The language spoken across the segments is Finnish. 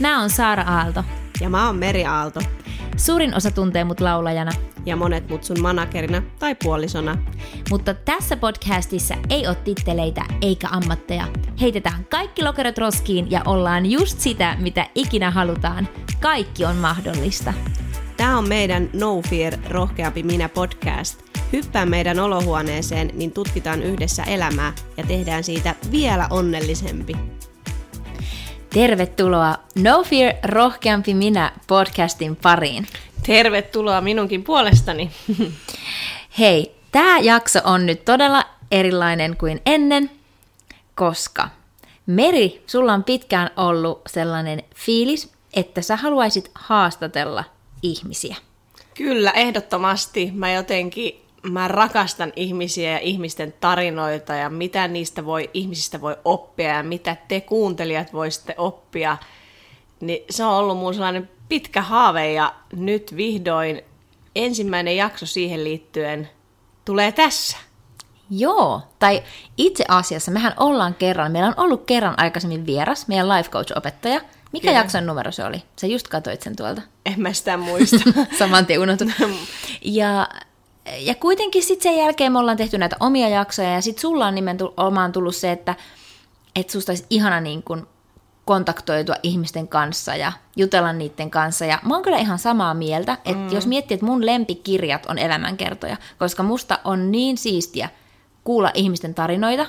Mä oon Saara Aalto. Ja mä oon Meri Aalto. Suurin osa tuntee mut laulajana. Ja monet mut sun managerina tai puolisona. Mutta tässä podcastissa ei ole titteleitä eikä ammatteja. Heitetään kaikki lokerot roskiin ja ollaan just sitä, mitä ikinä halutaan. Kaikki on mahdollista. Tämä on meidän No Fear Rohkeampi minä podcast. Hyppää meidän olohuoneeseen, niin tutkitaan yhdessä elämää ja tehdään siitä vielä onnellisempi. Tervetuloa No Fear Rohkeampi minä podcastin pariin. Tervetuloa minunkin puolestani. Hei, tämä jakso on nyt todella erilainen kuin ennen, koska Meri, sulla on pitkään ollut sellainen fiilis, että sä haluaisit haastatella ihmisiä. Kyllä, ehdottomasti. Mä jotenkin mä rakastan ihmisiä ja ihmisten tarinoita ja mitä niistä voi, ihmisistä voi oppia ja mitä te kuuntelijat voisitte oppia. Niin se on ollut mun sellainen pitkä haave ja nyt vihdoin ensimmäinen jakso siihen liittyen tulee tässä. Joo, tai itse asiassa mehän ollaan kerran, meillä on ollut kerran aikaisemmin vieras, meidän life coach-opettaja. Mikä Kyllä. jakson numero se oli? Sä just katsoit sen tuolta. En mä sitä muista. Saman tien Ja ja kuitenkin sitten sen jälkeen me ollaan tehty näitä omia jaksoja, ja sitten sulla on nimenomaan tullut se, että et susta olisi ihana niin kun kontaktoitua ihmisten kanssa ja jutella niiden kanssa. Ja mä oon kyllä ihan samaa mieltä, että mm. jos miettii, että mun lempikirjat on elämänkertoja, koska musta on niin siistiä kuulla ihmisten tarinoita,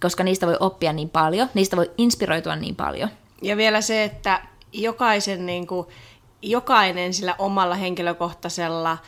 koska niistä voi oppia niin paljon, niistä voi inspiroitua niin paljon. Ja vielä se, että jokaisen, niin kuin, jokainen sillä omalla henkilökohtaisella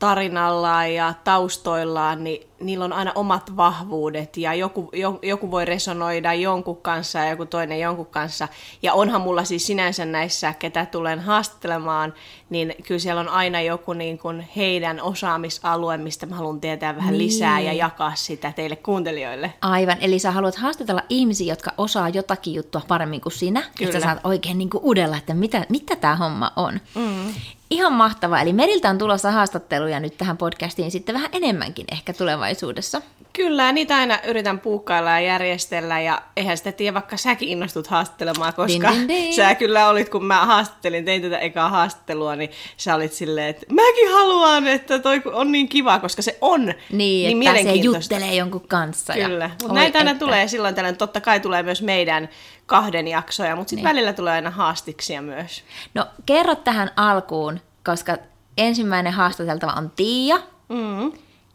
tarinallaan ja taustoillaan, niin niillä on aina omat vahvuudet ja joku, joku voi resonoida jonkun kanssa ja joku toinen jonkun kanssa. Ja onhan mulla siis sinänsä näissä, ketä tulen haastattelemaan, niin kyllä siellä on aina joku niin kuin heidän osaamisalue, mistä mä haluan tietää vähän niin. lisää ja jakaa sitä teille kuuntelijoille. Aivan, eli sä haluat haastatella ihmisiä, jotka osaa jotakin juttua paremmin kuin sinä, kyllä. että sä saat oikein niin kuin udella, että mitä, mitä tämä homma on. Mm. Ihan mahtavaa. Eli Meriltä on tulossa haastatteluja nyt tähän podcastiin sitten vähän enemmänkin ehkä tulevaisuudessa. Kyllä, niitä aina yritän puukkailla ja järjestellä, ja eihän sitä tiedä, vaikka säkin innostut haastattelemaan, koska din, din, din. sä kyllä olit, kun mä haastattelin, tein tätä ekaa haastattelua, niin sä olit silleen, että mäkin haluan, että toi on niin kiva, koska se on niin, niin että se juttelee jonkun kanssa. Kyllä, mutta näitä aina että... tulee silloin tällöin, totta kai tulee myös meidän kahden jaksoja, mutta sitten niin. välillä tulee aina haastiksia myös. No kerro tähän alkuun, koska ensimmäinen haastateltava on Tiia, mm.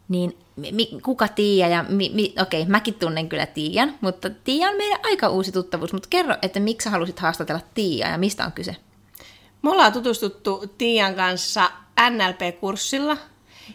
niin mi, kuka Tiia ja mi, mi, okei, okay, mäkin tunnen kyllä Tiian, mutta Tiia on meidän aika uusi tuttavuus, mutta kerro, että miksi sä halusit haastatella Tiia ja mistä on kyse? Me ollaan tutustuttu Tiian kanssa NLP-kurssilla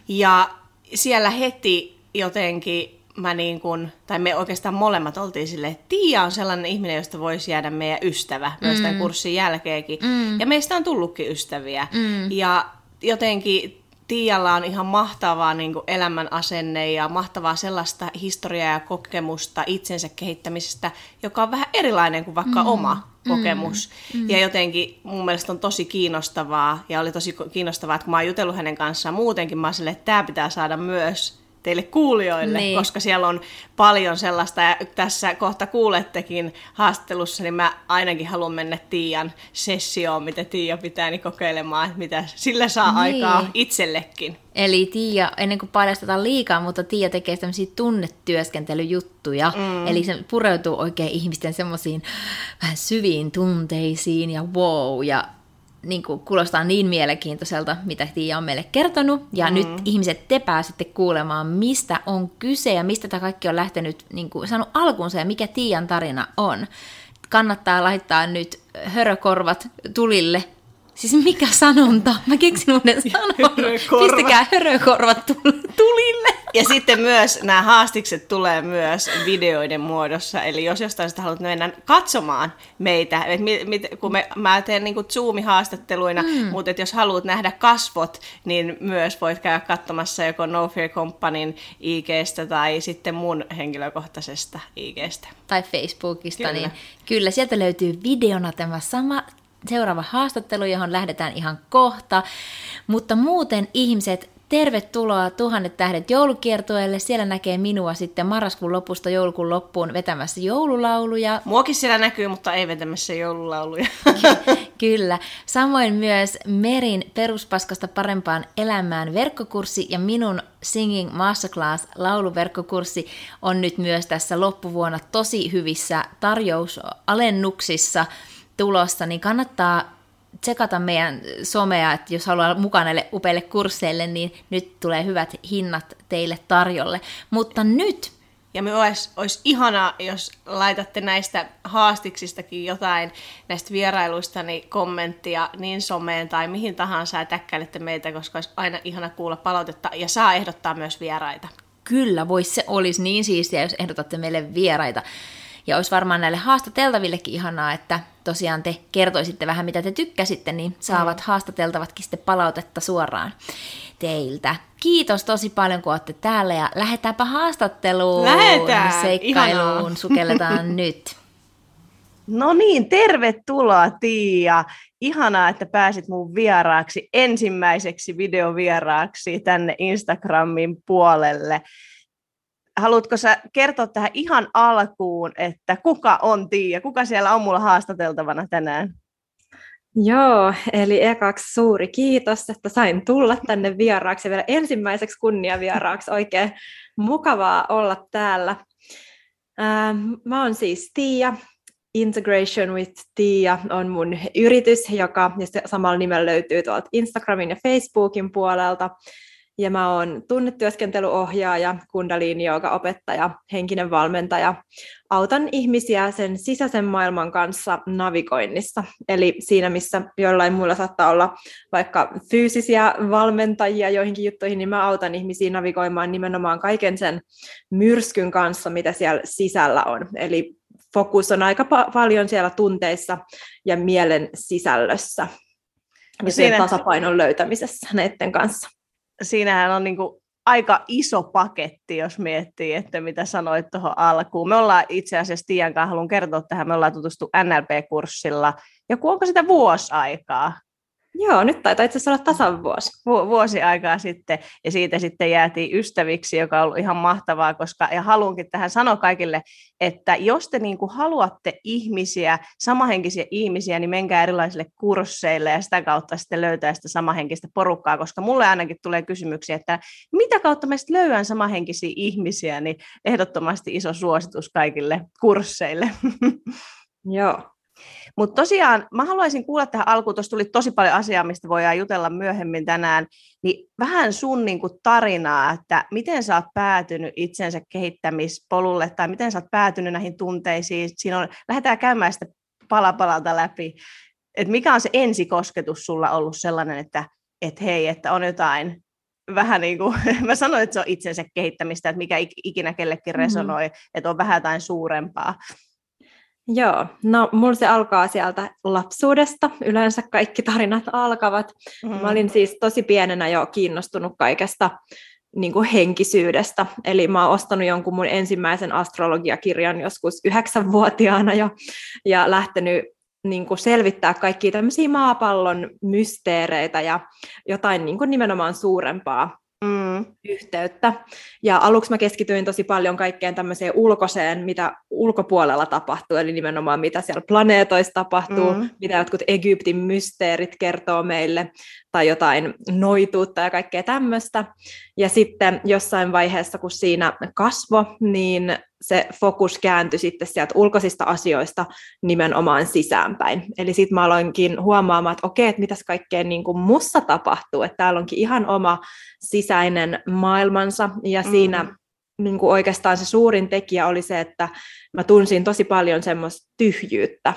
ja siellä heti jotenkin mä niin kun, tai me oikeastaan molemmat oltiin silleen, että Tiia on sellainen ihminen, josta voisi jäädä meidän ystävä myös mm. tämän kurssin jälkeenkin. Mm. Ja meistä on tullutkin ystäviä. Mm. Ja jotenkin Tiialla on ihan mahtavaa niin kuin elämän asenne ja mahtavaa sellaista historiaa ja kokemusta itsensä kehittämisestä, joka on vähän erilainen kuin vaikka mm. oma kokemus. Mm. Ja jotenkin mun mielestä on tosi kiinnostavaa, ja oli tosi kiinnostavaa, että kun mä oon jutellut hänen kanssaan muutenkin, mä oon silleen, että tämä pitää saada myös teille kuulijoille, niin. koska siellä on paljon sellaista, ja tässä kohta kuulettekin haastattelussa, niin mä ainakin haluan mennä Tiian sessioon, mitä Tiia pitää niin kokeilemaan, että mitä sillä saa niin. aikaa itsellekin. Eli Tiia, ennen kuin paljastetaan liikaa, mutta Tiia tekee tämmöisiä tunnetyöskentelyjuttuja, mm. eli se pureutuu oikein ihmisten semmoisiin vähän syviin tunteisiin ja wow, ja niin kuin, kuulostaa niin mielenkiintoiselta, mitä Tiia on meille kertonut. Ja mm. nyt ihmiset te pääsette kuulemaan, mistä on kyse ja mistä tämä kaikki on lähtenyt, niin kuin, saanut alkunsa ja mikä Tiian tarina on. Kannattaa laittaa nyt hörökorvat tulille. Siis mikä sanonta? Mä keksin uuden sanon. Pistäkää hörökorvat tulille. Ja sitten myös nämä haastikset tulee myös videoiden muodossa, eli jos jostain sitä haluat mennä katsomaan meitä, että mit, mit, kun me, mä teen niin Zoom-haastatteluina, mm. mutta jos haluat nähdä kasvot, niin myös voit käydä katsomassa joko No Fear Companyn IGstä tai sitten mun henkilökohtaisesta IGstä. Tai Facebookista, kyllä. niin kyllä sieltä löytyy videona tämä sama seuraava haastattelu, johon lähdetään ihan kohta. Mutta muuten ihmiset, tervetuloa Tuhannet tähdet joulukiertueelle. Siellä näkee minua sitten marraskuun lopusta joulukuun loppuun vetämässä joululauluja. Muokin siellä näkyy, mutta ei vetämässä joululauluja. Kyllä. Samoin myös Merin peruspaskasta parempaan elämään verkkokurssi ja minun Singing Masterclass lauluverkkokurssi on nyt myös tässä loppuvuonna tosi hyvissä tarjousalennuksissa tulossa, niin kannattaa tsekata meidän somea, että jos haluaa mukaan näille upeille kursseille, niin nyt tulee hyvät hinnat teille tarjolle. Mutta nyt ja me olisi, olisi ihanaa, jos laitatte näistä haastiksistakin jotain näistä vierailuista niin kommenttia niin someen tai mihin tahansa ja täkkäilette meitä, koska olisi aina ihana kuulla palautetta ja saa ehdottaa myös vieraita. Kyllä, vois se olisi niin siistiä, jos ehdotatte meille vieraita. Ja olisi varmaan näille haastateltavillekin ihanaa, että tosiaan te kertoisitte vähän, mitä te tykkäsitte, niin saavat mm. haastateltavatkin sitten palautetta suoraan teiltä. Kiitos tosi paljon, kun olette täällä ja lähdetäänpä haastatteluun. Lähetään! Seikkailuun Ihanaa. sukelletaan nyt. No niin, tervetuloa Tiia. Ihanaa, että pääsit mun vieraaksi, ensimmäiseksi videovieraaksi tänne Instagramin puolelle haluatko sä kertoa tähän ihan alkuun, että kuka on Tiia, kuka siellä on mulla haastateltavana tänään? Joo, eli ekaksi suuri kiitos, että sain tulla tänne vieraaksi vielä ensimmäiseksi kunniavieraaksi. Oikein mukavaa olla täällä. Ähm, mä oon siis Tiia. Integration with Tiia on mun yritys, joka samalla nimellä löytyy tuolta Instagramin ja Facebookin puolelta ja mä oon tunnetyöskentelyohjaaja, kundaliini opettaja, henkinen valmentaja. Autan ihmisiä sen sisäisen maailman kanssa navigoinnissa. Eli siinä, missä jollain muilla saattaa olla vaikka fyysisiä valmentajia joihinkin juttuihin, niin mä autan ihmisiä navigoimaan nimenomaan kaiken sen myrskyn kanssa, mitä siellä sisällä on. Eli fokus on aika pa- paljon siellä tunteissa ja mielen sisällössä ja siinä... tasapainon löytämisessä näiden kanssa siinähän on niin kuin aika iso paketti, jos miettii, että mitä sanoit tuohon alkuun. Me ollaan itse asiassa Tiian kanssa, haluan kertoa tähän, me ollaan tutustu NLP-kurssilla, ja onko sitä vuosi aikaa? Joo, nyt taitaa itse asiassa olla tasan vuosi. Vu- vuosi aikaa sitten, ja siitä sitten jäätiin ystäviksi, joka on ollut ihan mahtavaa, koska, ja haluankin tähän sanoa kaikille, että jos te niin kuin haluatte ihmisiä, samahenkisiä ihmisiä, niin menkää erilaisille kursseille, ja sitä kautta sitten löytää sitä samahenkistä porukkaa, koska mulle ainakin tulee kysymyksiä, että mitä kautta mä sitten löydän samahenkisiä ihmisiä, niin ehdottomasti iso suositus kaikille kursseille. Joo, mutta tosiaan mä haluaisin kuulla tähän alkuun, tuossa tuli tosi paljon asiaa, mistä voidaan jutella myöhemmin tänään, niin vähän sun niin kuin tarinaa, että miten sä oot päätynyt itsensä kehittämispolulle tai miten sä oot päätynyt näihin tunteisiin. Siinä on, lähdetään käymään sitä palapalalta läpi, että mikä on se ensikosketus sulla ollut sellainen, että et hei, että on jotain vähän niin kuin, mä sanoin, että se on itsensä kehittämistä, että mikä ikinä kellekin mm-hmm. resonoi, mm-hmm. että on vähän jotain suurempaa. Joo, no mulla se alkaa sieltä lapsuudesta. Yleensä kaikki tarinat alkavat. Mm. Mä olin siis tosi pienenä jo kiinnostunut kaikesta niin kuin henkisyydestä. Eli mä oon ostanut jonkun mun ensimmäisen astrologiakirjan joskus yhdeksänvuotiaana jo, ja lähtenyt niin kuin selvittää kaikkia tämmöisiä maapallon mysteereitä ja jotain niin kuin nimenomaan suurempaa mm. yhteyttä. Ja aluksi mä keskityin tosi paljon kaikkeen tämmöiseen ulkoiseen, mitä ulkopuolella tapahtuu, eli nimenomaan mitä siellä planeetoissa tapahtuu, mm. mitä jotkut Egyptin mysteerit kertoo meille, tai jotain noituutta ja kaikkea tämmöistä. Ja sitten jossain vaiheessa, kun siinä kasvo, niin se fokus kääntyi sitten sieltä ulkoisista asioista nimenomaan sisäänpäin. Eli sitten mä aloinkin huomaamaan, että okei, että mitäs kaikkea niin kuin mussa tapahtuu, että täällä onkin ihan oma sisäinen maailmansa, ja mm. siinä niin kuin oikeastaan se suurin tekijä oli se, että mä tunsin tosi paljon semmoista tyhjyyttä.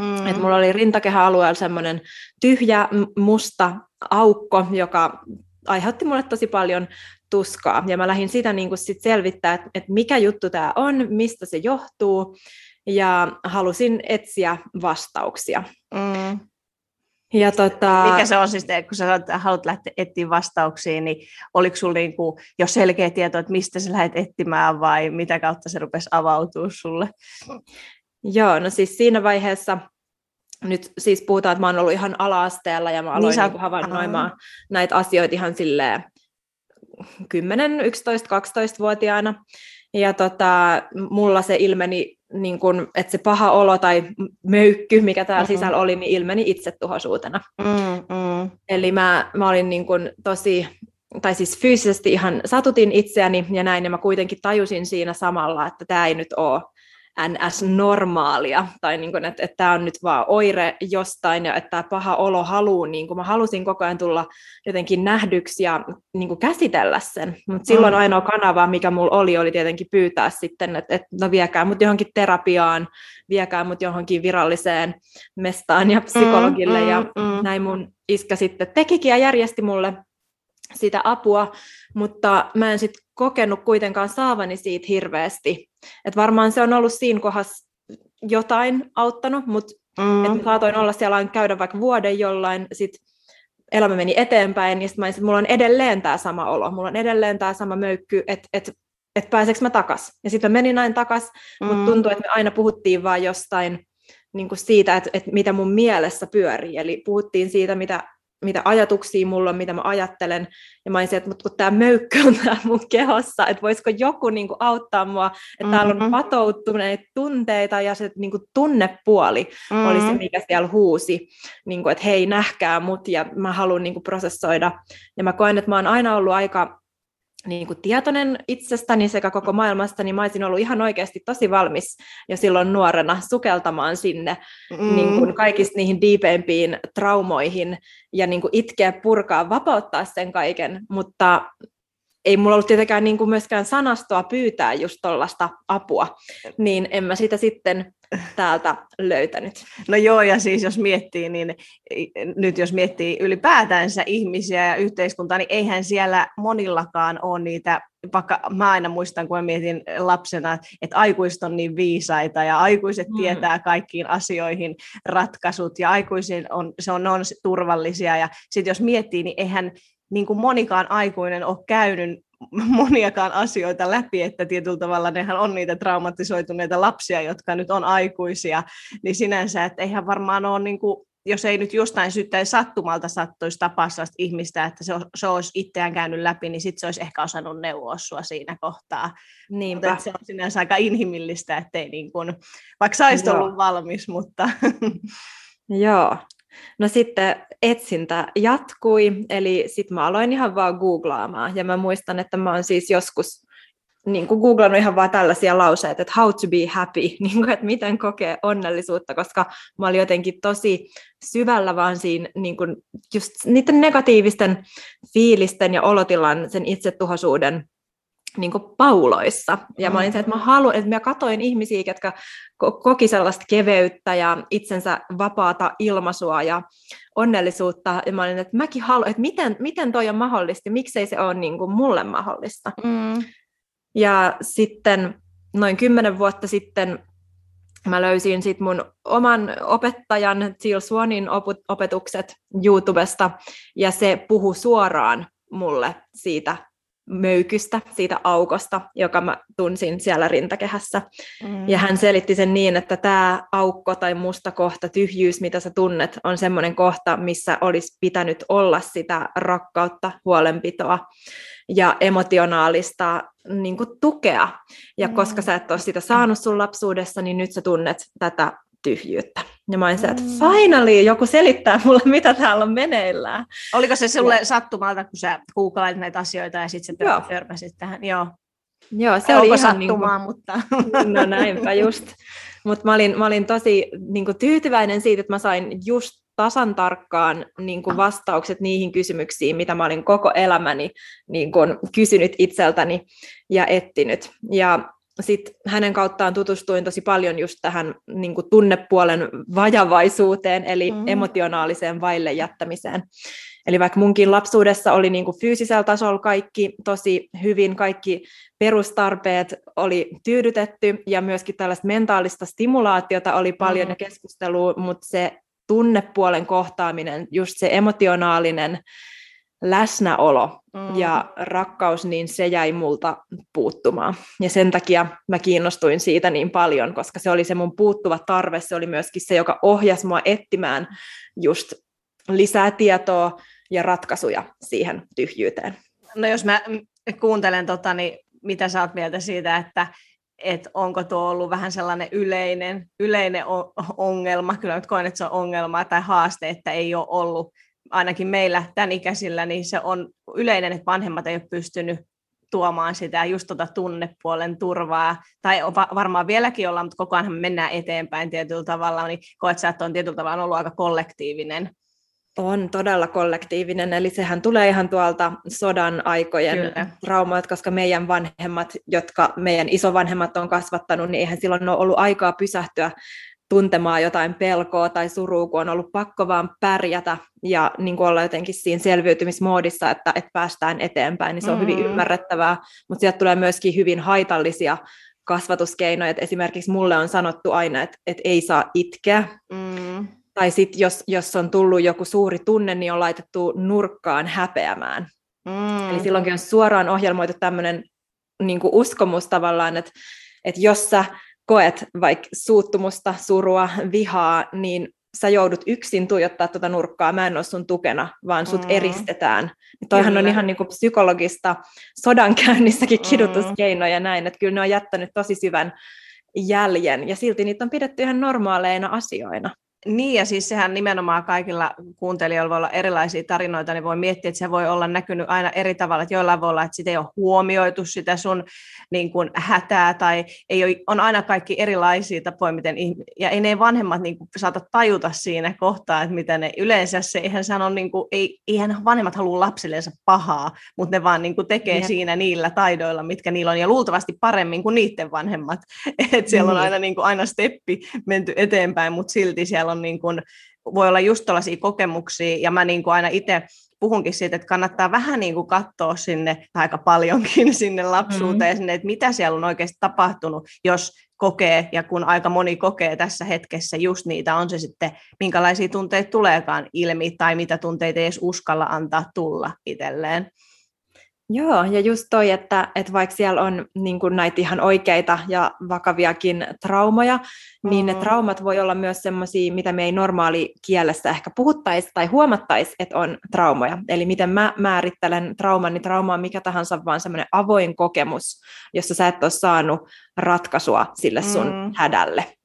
Mm. Et mulla oli rintakehäalueella semmoinen tyhjä, musta aukko, joka aiheutti mulle tosi paljon tuskaa. Ja mä lähdin sitä niin kuin sit selvittää, että, että mikä juttu tämä on, mistä se johtuu, ja halusin etsiä vastauksia. Mm. Ja tota... Mikä se on siis, kun sä haluat lähteä etsiä vastauksia, niin oliko sinulla niinku jo selkeä tieto, että mistä sä lähdet etsimään vai mitä kautta se rupesi avautua sulle? Joo, no siis siinä vaiheessa nyt siis puhutaan, että mä oon ollut ihan ala-asteella ja mä aloin niin, niin havainnoimaan näitä asioita ihan silleen 10, 11, 12-vuotiaana. Ja tota, mulla se ilmeni, niin kun, että se paha olo tai möykky, mikä täällä mm-hmm. sisällä oli, niin ilmeni itsetuhoisuutena. Mm-hmm. Eli mä, mä olin niin kun tosi, tai siis fyysisesti ihan satutin itseäni ja näin, ja mä kuitenkin tajusin siinä samalla, että tämä ei nyt ole NS-normaalia, tai niin kuin, että, että tämä on nyt vaan oire jostain, ja että tämä paha olo haluu, niin kuin mä halusin koko ajan tulla jotenkin nähdyksi ja niin kuin käsitellä sen, mutta silloin mm. ainoa kanava, mikä mulla oli, oli tietenkin pyytää sitten, että, että no viekää mut johonkin terapiaan, viekää mut johonkin viralliseen mestaan ja psykologille, mm, ja mm, mm. näin mun iskä sitten tekikin ja järjesti mulle sitä apua, mutta mä en sitten kokenut kuitenkaan saavani siitä hirveästi. Et varmaan se on ollut siinä kohdassa jotain auttanut, mutta mm. et saatoin olla siellä käydä vaikka vuoden jollain, sit elämä meni eteenpäin, ja sitten mä että mulla on edelleen tämä sama olo, mulla on edelleen tämä sama möykky, että et, et pääseekö mä takas. Ja sitten mä menin näin takas, mm. mutta tuntuu, että me aina puhuttiin vaan jostain niin kuin siitä, että, että mitä mun mielessä pyörii. Eli puhuttiin siitä, mitä mitä ajatuksia mulla on, mitä mä ajattelen. Ja mä olisin, että mutta kun tämä möykky on täällä mun kehossa, että voisiko joku niin kuin, auttaa mua, että mm-hmm. täällä on mm-hmm. patoutuneita tunteita ja se niin kuin, tunnepuoli mm-hmm. oli se, mm-hmm. mikä siellä huusi, niin kuin, että hei, nähkää mut ja mä haluan niin kuin, prosessoida. Ja mä koen, että mä oon aina ollut aika niin kuin tietoinen itsestäni sekä koko maailmasta, niin mä olisin ollut ihan oikeasti tosi valmis jo silloin nuorena sukeltamaan sinne mm. niin kuin kaikista niihin diipeimpiin traumoihin ja niin kuin itkeä, purkaa, vapauttaa sen kaiken, mutta ei mulla ollut tietenkään niin kuin myöskään sanastoa pyytää just tuollaista apua, niin en mä sitä sitten täältä löytänyt. No joo, ja siis jos miettii, niin nyt jos miettii ylipäätänsä ihmisiä ja yhteiskuntaa, niin eihän siellä monillakaan ole niitä, vaikka mä aina muistan, kun mä mietin lapsena, että aikuiset on niin viisaita ja aikuiset mm. tietää kaikkiin asioihin ratkaisut ja aikuiset on, se on, on turvallisia ja sitten jos miettii, niin eihän niin kuin monikaan aikuinen ole käynyt moniakaan asioita läpi, että tietyllä tavalla nehän on niitä traumatisoituneita lapsia, jotka nyt on aikuisia, niin sinänsä, että eihän varmaan ole niin kuin, jos ei nyt jostain syyttäin sattumalta sattuisi tapaa ihmistä, että se, se olisi itseään käynyt läpi, niin sitten se olisi ehkä osannut neuvoa sua siinä kohtaa. Niinpä. Mutta se on sinänsä aika inhimillistä, ettei niin kuin, vaikka sä ollut valmis, mutta... Joo, No sitten etsintä jatkui, eli sitten mä aloin ihan vaan googlaamaan, ja mä muistan, että mä oon siis joskus niin kuin googlannut ihan vaan tällaisia lauseita, että how to be happy, niin kuin, että miten kokee onnellisuutta, koska mä olin jotenkin tosi syvällä vaan siinä niin kuin just niiden negatiivisten fiilisten ja olotilan, sen itsetuhoisuuden niin kuin pauloissa. Ja mä olin se, että mä haluan, että mä katoin ihmisiä, jotka koki sellaista keveyttä ja itsensä vapaata ilmaisua ja onnellisuutta. Ja mä olin, että mäkin haluan, että miten, miten toi on mahdollista, miksei se ole niin kuin mulle mahdollista. Mm. Ja sitten noin kymmenen vuotta sitten mä löysin sit mun oman opettajan Jill Swanin opetukset YouTubesta, ja se puhu suoraan mulle siitä möykystä, siitä aukosta, joka mä tunsin siellä rintakehässä. Mm. Ja hän selitti sen niin, että tämä aukko tai musta kohta, tyhjyys, mitä sä tunnet, on semmoinen kohta, missä olisi pitänyt olla sitä rakkautta, huolenpitoa ja emotionaalista niin kuin, tukea. Ja mm. koska sä et ole sitä saanut sun lapsuudessa, niin nyt sä tunnet tätä tyhjyyttä. Ja mä olin se, että mm. finally joku selittää mulle, mitä täällä on meneillään. Oliko se sulle ja. sattumalta, kun sä googlailit näitä asioita ja sitten sä törmäsit tähän? Joo. Joo, se Onko oli ihan sattumaa, niin kuin, mutta... No näinpä just. Mutta mä olin, mä olin tosi niin kuin, tyytyväinen siitä, että mä sain just tasan tarkkaan niin kuin vastaukset niihin kysymyksiin, mitä mä olin koko elämäni niin kuin, kysynyt itseltäni ja ettinyt. Ja sitten hänen kauttaan tutustuin tosi paljon just tähän niin kuin tunnepuolen vajavaisuuteen, eli mm. emotionaaliseen vaille jättämiseen. Eli vaikka munkin lapsuudessa oli niin kuin fyysisellä tasolla kaikki tosi hyvin, kaikki perustarpeet oli tyydytetty ja myöskin tällaista mentaalista stimulaatiota oli paljon mm. ja keskustelua, mutta se tunnepuolen kohtaaminen, just se emotionaalinen läsnäolo mm. ja rakkaus, niin se jäi multa puuttumaan. Ja sen takia mä kiinnostuin siitä niin paljon, koska se oli se mun puuttuva tarve, se oli myöskin se, joka ohjasi mua etsimään just lisää tietoa ja ratkaisuja siihen tyhjyyteen. No jos mä kuuntelen, tota, niin, mitä sä oot mieltä siitä, että et onko tuo ollut vähän sellainen yleinen, yleinen ongelma, kyllä nyt koen, että se on ongelma tai haaste, että ei ole ollut, ainakin meillä tämän ikäisillä, niin se on yleinen, että vanhemmat ei ole pystynyt tuomaan sitä just tuota tunnepuolen turvaa, tai varmaan vieläkin ollaan, mutta koko ajan me mennään eteenpäin tietyllä tavalla, niin koet sä, että on tietyllä tavalla ollut aika kollektiivinen on todella kollektiivinen, eli sehän tulee ihan tuolta sodan aikojen Kyllä. traumat, koska meidän vanhemmat, jotka meidän isovanhemmat on kasvattanut, niin eihän silloin ole ollut aikaa pysähtyä tuntemaan jotain pelkoa tai surua, kun on ollut pakko vaan pärjätä ja niin kuin olla jotenkin siinä selviytymismoodissa, että, että päästään eteenpäin, niin se on mm-hmm. hyvin ymmärrettävää, mutta sieltä tulee myöskin hyvin haitallisia kasvatuskeinoja, että esimerkiksi mulle on sanottu aina, että, että ei saa itkeä, mm tai sitten jos, jos on tullut joku suuri tunne, niin on laitettu nurkkaan häpeämään. Mm. Eli silloinkin on suoraan ohjelmoitu tämmöinen niin uskomus tavallaan, että, että jos sä koet vaikka suuttumusta, surua, vihaa, niin sä joudut yksin tuijottaa tuota nurkkaa, mä en ole sun tukena, vaan sut mm. eristetään. Toihan kyllä. on ihan niin kuin psykologista sodankäynnissäkin mm. kidutuskeinoja näin, että kyllä ne on jättänyt tosi syvän jäljen, ja silti niitä on pidetty ihan normaaleina asioina. Niin, ja siis sehän nimenomaan kaikilla kuuntelijoilla voi olla erilaisia tarinoita, niin voi miettiä, että se voi olla näkynyt aina eri tavalla, että jollain voi olla, että sitä ei ole huomioitu sitä sun niin kuin, hätää, tai ei ole, on aina kaikki erilaisia tapoja, miten, ja ei ne vanhemmat niin kuin, saata tajuta siinä kohtaa, että mitä ne yleensä, se eihän sano, niin kuin, ei, eihän vanhemmat halua lapsillensa pahaa, mutta ne vaan niin kuin, tekee Jep. siinä niillä taidoilla, mitkä niillä on, ja luultavasti paremmin kuin niiden vanhemmat, että siellä on niin. aina, niin kuin, aina steppi menty eteenpäin, mutta silti siellä on niin kuin, voi olla just tällaisia kokemuksia, ja mä niin kuin aina itse puhunkin siitä, että kannattaa vähän niin kuin katsoa sinne, tai aika paljonkin sinne lapsuuteen, mm-hmm. sinne, että mitä siellä on oikeasti tapahtunut, jos kokee, ja kun aika moni kokee tässä hetkessä just niitä, on se sitten, minkälaisia tunteita tuleekaan ilmi, tai mitä tunteita ei edes uskalla antaa tulla itselleen. Joo, ja just toi, että, että vaikka siellä on niin kuin näitä ihan oikeita ja vakaviakin traumoja, mm. niin ne mm. traumat voi olla myös sellaisia, mitä me ei normaali kielessä ehkä puhuttaisi tai huomattaisi, että on traumoja. Eli miten mä määrittelen trauman, niin trauma on mikä tahansa vaan semmoinen avoin kokemus, jossa sä et ole saanut ratkaisua sille sun mm. hädälle.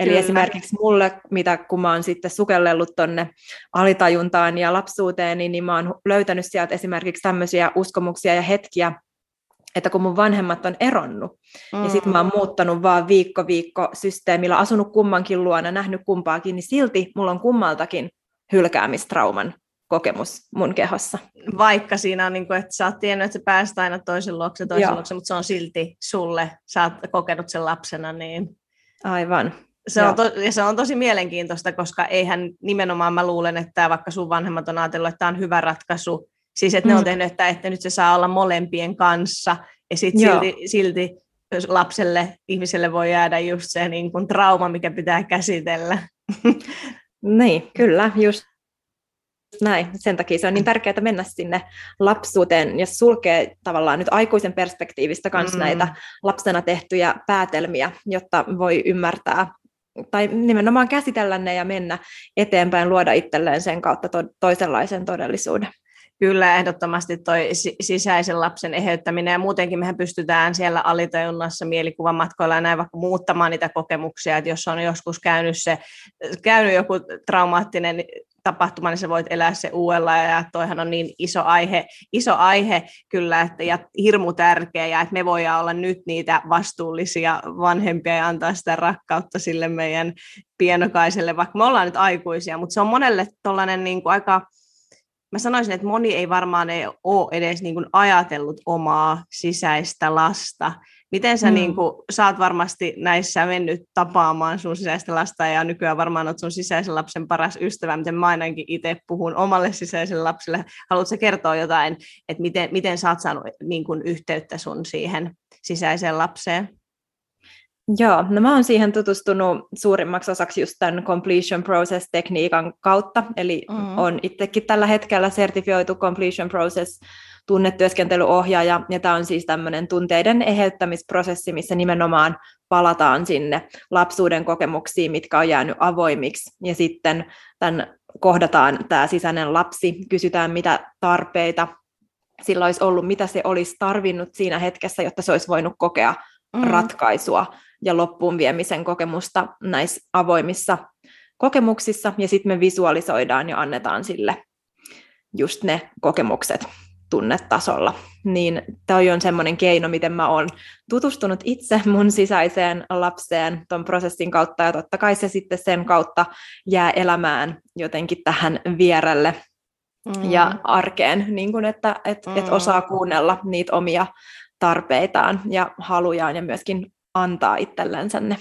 Eli Kyllä. esimerkiksi mulle, mitä kun mä oon sitten sukellellut tonne alitajuntaan ja lapsuuteen, niin, niin mä oon löytänyt sieltä esimerkiksi tämmöisiä uskomuksia ja hetkiä, että kun mun vanhemmat on eronnut, mm. ja sitten mä oon muuttanut vaan viikko viikko systeemillä, asunut kummankin luona, nähnyt kumpaakin, niin silti mulla on kummaltakin hylkäämistrauman kokemus mun kehossa. Vaikka siinä on, niin kuin, että sä oot tiennyt, että sä pääset aina toisen luokse, toisen Joo. luokse, mutta se on silti sulle, sä oot kokenut sen lapsena, niin Aivan. Se on, to, ja se on tosi mielenkiintoista, koska eihän nimenomaan mä luulen, että vaikka sun vanhemmat on ajatellut, että tämä on hyvä ratkaisu, siis että mm. ne on mm. tehnyt, että, että nyt se saa olla molempien kanssa, ja sitten silti, silti lapselle, ihmiselle voi jäädä just se niin kuin trauma, mikä pitää käsitellä. Niin, kyllä, just näin. Sen takia se on niin tärkeää mennä sinne lapsuuteen ja sulkea tavallaan nyt aikuisen perspektiivistä myös mm. näitä lapsena tehtyjä päätelmiä, jotta voi ymmärtää tai nimenomaan käsitellä ne ja mennä eteenpäin, luoda itselleen sen kautta to- toisenlaisen todellisuuden. Kyllä, ehdottomasti toi sisäisen lapsen eheyttäminen ja muutenkin mehän pystytään siellä alitajunnassa mielikuvamatkoilla ja näin vaikka muuttamaan niitä kokemuksia, että jos on joskus käynyt, se, käynyt joku traumaattinen tapahtuma, niin sä voit elää se uudella ja toihan on niin iso aihe, iso aihe kyllä että, ja hirmu tärkeä ja että me voidaan olla nyt niitä vastuullisia vanhempia ja antaa sitä rakkautta sille meidän pienokaiselle, vaikka me ollaan nyt aikuisia, mutta se on monelle tollainen niin kuin aika mä sanoisin, että moni ei varmaan ei ole edes niin kuin ajatellut omaa sisäistä lasta. Miten sä, mm. niin kuin, sä oot varmasti näissä mennyt tapaamaan sun sisäistä lasta ja nykyään varmaan oot sun sisäisen lapsen paras ystävä, miten mä ainakin itse puhun omalle sisäiselle lapselle. Haluatko kertoa jotain, että miten, miten sä oot saanut niin kuin, yhteyttä sun siihen sisäiseen lapseen? Joo, no mä oon siihen tutustunut suurimmaksi osaksi just tämän completion process-tekniikan kautta, eli mm-hmm. on itsekin tällä hetkellä sertifioitu completion process tunnetyöskentelyohjaaja, ja tämä on siis tämmöinen tunteiden eheyttämisprosessi, missä nimenomaan palataan sinne lapsuuden kokemuksiin, mitkä on jäänyt avoimiksi, ja sitten tämän kohdataan tämä sisäinen lapsi, kysytään mitä tarpeita sillä olisi ollut, mitä se olisi tarvinnut siinä hetkessä, jotta se olisi voinut kokea mm. ratkaisua ja loppuun viemisen kokemusta näissä avoimissa kokemuksissa, ja sitten me visualisoidaan ja annetaan sille just ne kokemukset tunnetasolla. Niin toi on semmoinen keino, miten mä oon tutustunut itse mun sisäiseen lapseen ton prosessin kautta, ja totta kai se sitten sen kautta jää elämään jotenkin tähän vierelle mm. ja arkeen, niin kun että et, mm. et osaa kuunnella niitä omia tarpeitaan ja halujaan ja myöskin antaa itsellensä ne.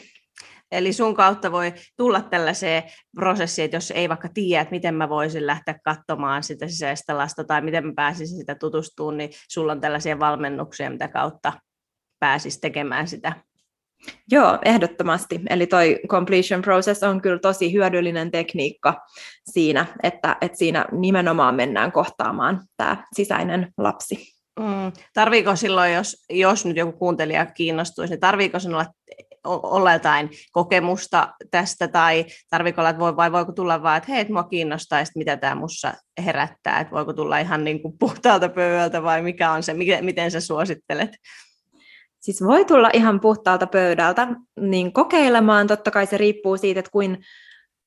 Eli sun kautta voi tulla tällaiseen prosessiin, että jos ei vaikka tiedä, että miten mä voisin lähteä katsomaan sitä sisäistä lasta tai miten mä pääsisin sitä tutustumaan, niin sulla on tällaisia valmennuksia, mitä kautta pääsis tekemään sitä. Joo, ehdottomasti. Eli toi completion process on kyllä tosi hyödyllinen tekniikka siinä, että, että siinä nimenomaan mennään kohtaamaan tämä sisäinen lapsi. Mm. Tarviiko silloin, jos, jos nyt joku kuuntelija kiinnostuisi, niin tarviiko sinulla olla jotain kokemusta tästä, tai tarviiko olla, voi, vai voiko tulla vaan, että hei, että mua kiinnostaa, mitä tämä mussa herättää, että voiko tulla ihan niin kuin puhtaalta pöydältä, vai mikä on se, miten, miten sä suosittelet? Siis voi tulla ihan puhtaalta pöydältä, niin kokeilemaan, totta kai se riippuu siitä, että kuin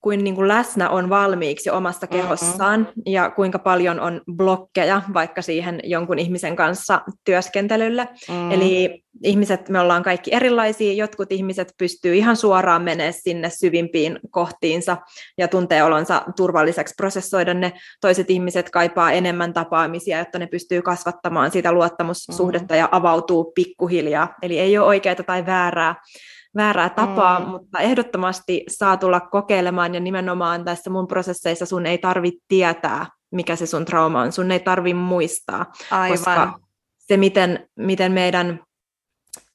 kuin, niin kuin läsnä on valmiiksi omassa kehossaan mm-hmm. ja kuinka paljon on blokkeja vaikka siihen jonkun ihmisen kanssa työskentelylle. Mm-hmm. Eli ihmiset, me ollaan kaikki erilaisia, jotkut ihmiset pystyy ihan suoraan menemään sinne syvimpiin kohtiinsa ja tuntee olonsa turvalliseksi prosessoida ne. Toiset ihmiset kaipaa enemmän tapaamisia, jotta ne pystyy kasvattamaan sitä luottamussuhdetta mm-hmm. ja avautuu pikkuhiljaa. Eli ei ole oikeaa tai väärää väärää tapaa, mm. mutta ehdottomasti saa tulla kokeilemaan ja nimenomaan tässä mun prosesseissa sun ei tarvitse tietää, mikä se sun trauma on, sun ei tarvitse muistaa, Aivan. koska se, miten, miten meidän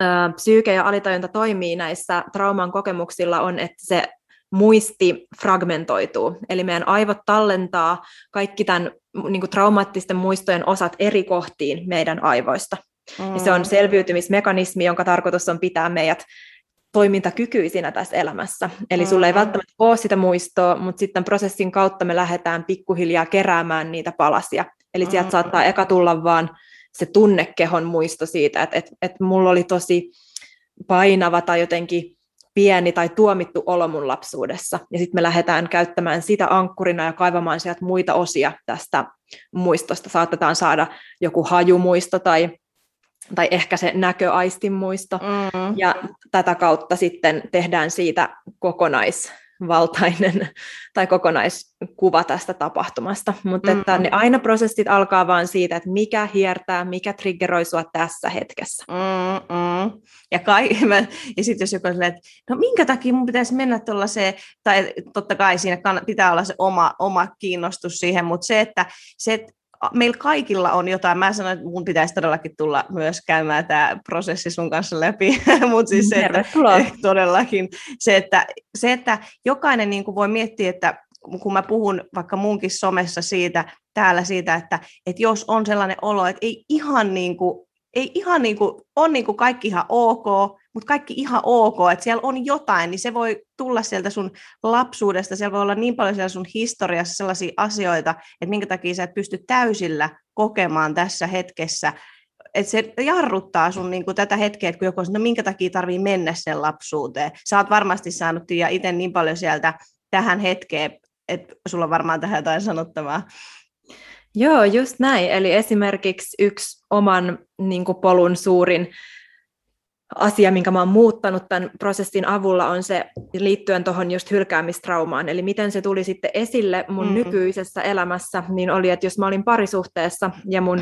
ö, psyyke ja alitajunta toimii näissä trauman kokemuksilla on, että se muisti fragmentoituu. Eli meidän aivot tallentaa kaikki tämän niin kuin traumaattisten muistojen osat eri kohtiin meidän aivoista. Mm. Ja se on selviytymismekanismi, jonka tarkoitus on pitää meidät toimintakykyisinä tässä elämässä. Eli sulla ei välttämättä ole sitä muistoa, mutta sitten prosessin kautta me lähdetään pikkuhiljaa keräämään niitä palasia. Eli sieltä mm. saattaa eka tulla vaan se tunnekehon muisto siitä, että, että, että mulla oli tosi painava tai jotenkin pieni tai tuomittu olo mun lapsuudessa. Ja sitten me lähdetään käyttämään sitä ankkurina ja kaivamaan sieltä muita osia tästä muistosta. Saatetaan saada joku hajumuisto tai tai ehkä se näköaistin muisto, mm. ja tätä kautta sitten tehdään siitä kokonaisvaltainen tai kokonaiskuva tästä tapahtumasta. Mutta mm. että ne aina prosessit alkaa vaan siitä, että mikä hiertää, mikä triggeroi sua tässä hetkessä. Mm-mm. Ja, kai, ja sitten jos joku on että no minkä takia mun pitäisi mennä tuollaiseen, tai totta kai siinä pitää olla se oma, oma kiinnostus siihen, mutta se, että, se, että meillä kaikilla on jotain. Mä sanoin, että mun pitäisi todellakin tulla myös käymään tämä prosessi sun kanssa läpi. Mutta siis se, että, todellakin se, että, se, että jokainen niin kuin voi miettiä, että kun mä puhun vaikka munkin somessa siitä, täällä siitä, että, että jos on sellainen olo, että ei ihan niin kuin, ei ihan niin kuin, on niin kuin kaikki ihan ok, mutta kaikki ihan ok, että siellä on jotain, niin se voi tulla sieltä sun lapsuudesta, siellä voi olla niin paljon siellä sun historiassa sellaisia asioita, että minkä takia sä et pysty täysillä kokemaan tässä hetkessä, että se jarruttaa sun niin kuin tätä hetkeä, että kun joku on, no minkä takia tarvii mennä sen lapsuuteen. Sä oot varmasti saanut ja itse niin paljon sieltä tähän hetkeen, että sulla on varmaan tähän jotain sanottavaa. Joo, just näin. Eli esimerkiksi yksi oman niin kuin polun suurin asia, minkä mä oon muuttanut tämän prosessin avulla, on se liittyen tuohon just hylkäämistraumaan. Eli miten se tuli sitten esille mun mm-hmm. nykyisessä elämässä, niin oli, että jos mä olin parisuhteessa ja mun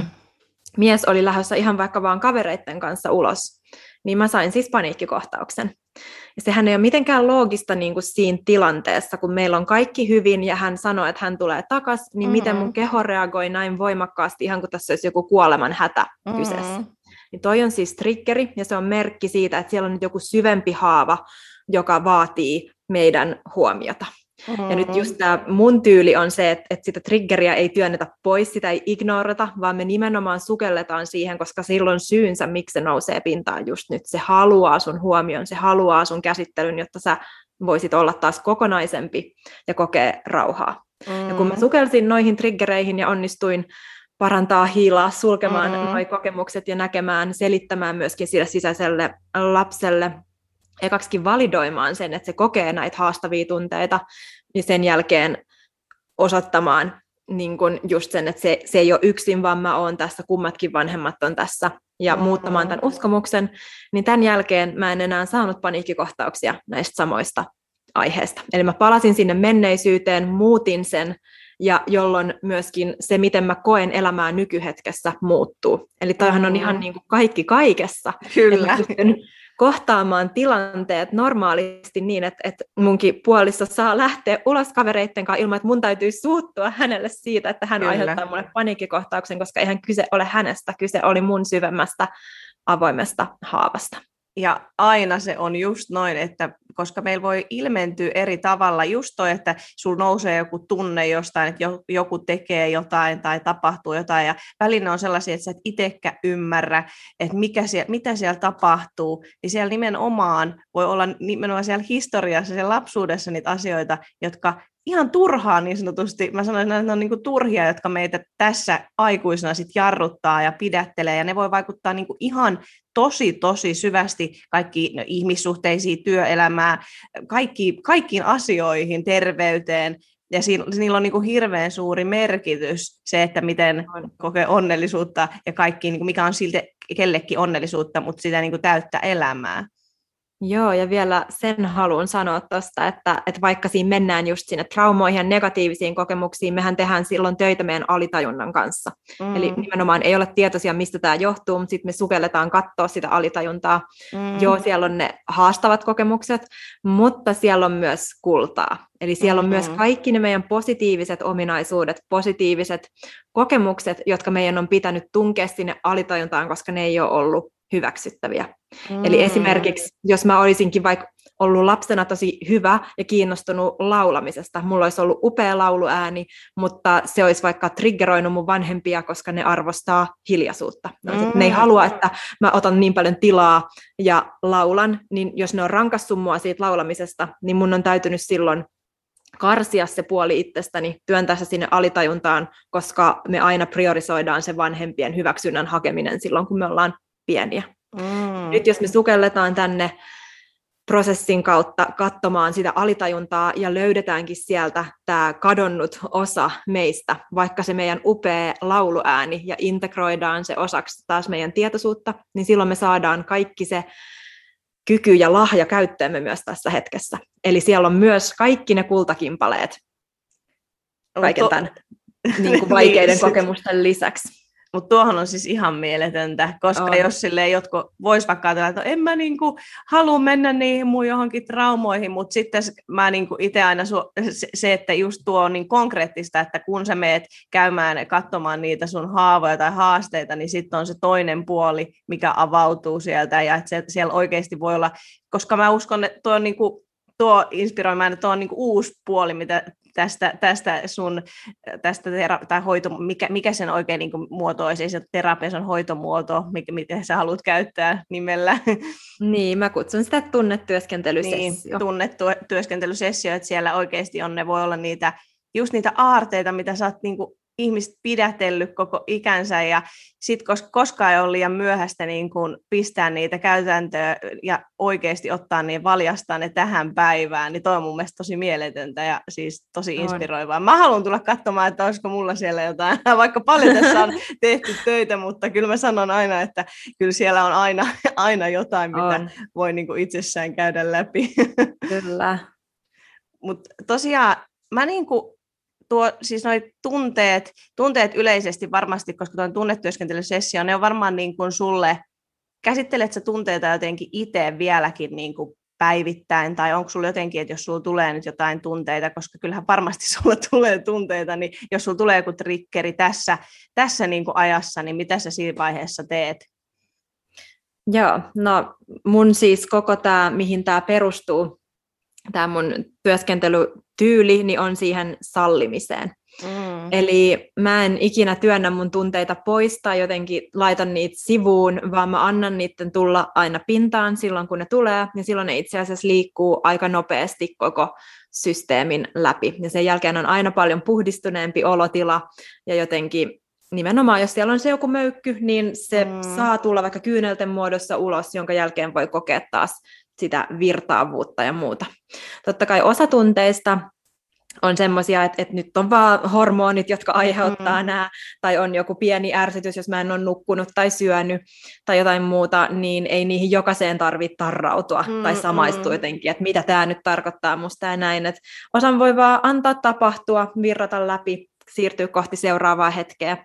mies oli lähdössä ihan vaikka vaan kavereitten kanssa ulos, niin mä sain siis paniikkikohtauksen. Ja sehän ei ole mitenkään loogista niin kuin siinä tilanteessa, kun meillä on kaikki hyvin ja hän sanoo, että hän tulee takaisin, niin mm-hmm. miten mun keho reagoi näin voimakkaasti, ihan kuin tässä olisi joku kuoleman hätä mm-hmm. kyseessä. Niin toi on siis triggeri ja se on merkki siitä, että siellä on nyt joku syvempi haava, joka vaatii meidän huomiota. Mm-hmm. Ja nyt just tämä mun tyyli on se, että, että sitä triggeriä ei työnnetä pois, sitä ei ignorata, vaan me nimenomaan sukelletaan siihen, koska silloin syynsä, miksi se nousee pintaan just nyt. Se haluaa sun huomion, se haluaa sun käsittelyn, jotta sä voisit olla taas kokonaisempi ja kokea rauhaa. Mm-hmm. Ja kun mä mm. sukelsin noihin triggereihin ja onnistuin parantaa hiilaa, sulkemaan mm-hmm. nuo kokemukset ja näkemään, selittämään myöskin sille sisäiselle lapselle, ekaksikin validoimaan sen, että se kokee näitä haastavia tunteita, niin sen jälkeen osoittamaan niin kun just sen, että se, se ei ole yksin, vaan mä oon tässä, kummatkin vanhemmat on tässä, ja mm-hmm. muuttamaan tämän uskomuksen, niin tämän jälkeen mä en enää saanut paniikkikohtauksia näistä samoista aiheista. Eli mä palasin sinne menneisyyteen, muutin sen, ja jolloin myöskin se, miten mä koen elämää nykyhetkessä, muuttuu. Eli toihan on ihan niin kuin kaikki kaikessa. Kyllä. Että kohtaamaan tilanteet normaalisti niin, että, että munkin puoliso saa lähteä ulos kavereitten kanssa ilman, että mun täytyy suuttua hänelle siitä, että hän Kyllä. aiheuttaa mulle paniikkikohtauksen, koska eihän kyse ole hänestä, kyse oli mun syvemmästä avoimesta haavasta. Ja aina se on just noin, että koska meillä voi ilmentyä eri tavalla just toi, että sul nousee joku tunne jostain, että joku tekee jotain tai tapahtuu jotain, ja välillä on sellaisia, että sä et itsekään ymmärrä, että mikä siellä, mitä siellä tapahtuu, niin siellä nimenomaan voi olla nimenomaan siellä historiassa, siellä lapsuudessa niitä asioita, jotka ihan turhaa niin sanotusti, mä sanoisin, että ne on niin kuin turhia, jotka meitä tässä aikuisena sit jarruttaa ja pidättelee, ja ne voi vaikuttaa niin kuin ihan tosi, tosi syvästi kaikki no, ihmissuhteisiin, työelämään, kaikki, kaikkiin asioihin, terveyteen, ja siinä, niillä on niin kuin hirveän suuri merkitys se, että miten kokee onnellisuutta ja kaikki, niin kuin mikä on silti kellekin onnellisuutta, mutta sitä niin kuin täyttä elämää. Joo, ja vielä sen haluan sanoa tuosta, että, että vaikka siinä mennään just sinne traumoihin ja negatiivisiin kokemuksiin, mehän tehdään silloin töitä meidän alitajunnan kanssa. Mm. Eli nimenomaan ei ole tietoisia, mistä tämä johtuu, mutta sitten me sukelletaan katsoa sitä alitajuntaa. Mm. Joo, siellä on ne haastavat kokemukset, mutta siellä on myös kultaa. Eli siellä on mm-hmm. myös kaikki ne meidän positiiviset ominaisuudet, positiiviset kokemukset, jotka meidän on pitänyt tunkea sinne alitajuntaan, koska ne ei ole ollut hyväksyttäviä. Mm. Eli esimerkiksi, jos mä olisinkin vaikka ollut lapsena tosi hyvä ja kiinnostunut laulamisesta, mulla olisi ollut upea lauluääni, mutta se olisi vaikka triggeroinut mun vanhempia, koska ne arvostaa hiljaisuutta. Mm. Ne ei halua, että mä otan niin paljon tilaa ja laulan, niin jos ne on rankassut mua siitä laulamisesta, niin mun on täytynyt silloin karsia se puoli itsestäni, työntää se sinne alitajuntaan, koska me aina priorisoidaan se vanhempien hyväksynnän hakeminen silloin, kun me ollaan pieniä. Mm. Nyt jos me sukelletaan tänne prosessin kautta katsomaan sitä alitajuntaa ja löydetäänkin sieltä tämä kadonnut osa meistä, vaikka se meidän upea lauluääni ja integroidaan se osaksi taas meidän tietoisuutta, niin silloin me saadaan kaikki se kyky ja lahja käyttöömme myös tässä hetkessä. Eli siellä on myös kaikki ne kultakimpaleet kaiken tämän niin kuin vaikeiden niin, kokemusten lisäksi. Mutta tuohon on siis ihan mieletöntä, koska on. jos sille jotkut vois vaikka ajatella, että en mä niinku halua mennä niihin mun johonkin traumoihin, mutta sitten mä niinku itse aina su- se, että just tuo on niin konkreettista, että kun sä meet käymään katsomaan niitä sun haavoja tai haasteita, niin sitten on se toinen puoli, mikä avautuu sieltä ja että siellä oikeasti voi olla, koska mä uskon, että tuo on niinku tuo inspiroimaan, että tuo on niin uusi puoli, mitä tästä, tästä sun tästä tera- tai hoito, mikä, mikä sen oikein niin muoto olisi, se terapia on hoitomuoto, mikä, mitä sä haluat käyttää nimellä. Niin, mä kutsun sitä tunnetyöskentelysessio. Niin, tunnetyöskentelysessio, että siellä oikeasti on, ne voi olla niitä, just niitä aarteita, mitä sä oot niin kuin ihmiset pidätellyt koko ikänsä ja sitten koska koskaan ei ole liian myöhäistä niin kun pistää niitä käytäntöä ja oikeasti ottaa niin valjastaa ne tähän päivään, niin toi on mun mielestä tosi mieletöntä ja siis tosi inspiroivaa. Mä haluan tulla katsomaan, että olisiko mulla siellä jotain, vaikka paljon tässä on tehty töitä, mutta kyllä mä sanon aina, että kyllä siellä on aina, aina jotain, mitä on. voi niin kuin itsessään käydä läpi. Kyllä. Mutta tosiaan mä niin kuin tuo, siis noi tunteet, tunteet yleisesti varmasti, koska tuo tunnetyöskentelysessio, ne on varmaan niin kuin sulle, käsittelet sä tunteita jotenkin itse vieläkin niin kuin päivittäin, tai onko sulla jotenkin, että jos sulla tulee nyt jotain tunteita, koska kyllähän varmasti sulla tulee tunteita, niin jos sulla tulee joku triggeri tässä, tässä niin kuin ajassa, niin mitä sä siinä vaiheessa teet? Joo, no mun siis koko tämä, mihin tämä perustuu, tämä mun työskentelytyyli, niin on siihen sallimiseen. Mm. Eli mä en ikinä työnnä mun tunteita pois tai jotenkin laitan niitä sivuun, vaan mä annan niiden tulla aina pintaan silloin, kun ne tulee, ja silloin ne itse asiassa liikkuu aika nopeasti koko systeemin läpi. Ja sen jälkeen on aina paljon puhdistuneempi olotila, ja jotenkin nimenomaan, jos siellä on se joku möykky, niin se mm. saa tulla vaikka kyynelten muodossa ulos, jonka jälkeen voi kokea taas sitä virtaavuutta ja muuta. Totta kai osa tunteista on semmoisia, että, että nyt on vaan hormonit, jotka aiheuttaa mm. nämä, tai on joku pieni ärsytys, jos mä en ole nukkunut tai syönyt tai jotain muuta, niin ei niihin jokaiseen tarvitse tarrautua mm, tai samaistua mm. jotenkin, että mitä tämä nyt tarkoittaa musta ja näin. Että osan voi vaan antaa tapahtua, virrata läpi, siirtyä kohti seuraavaa hetkeä.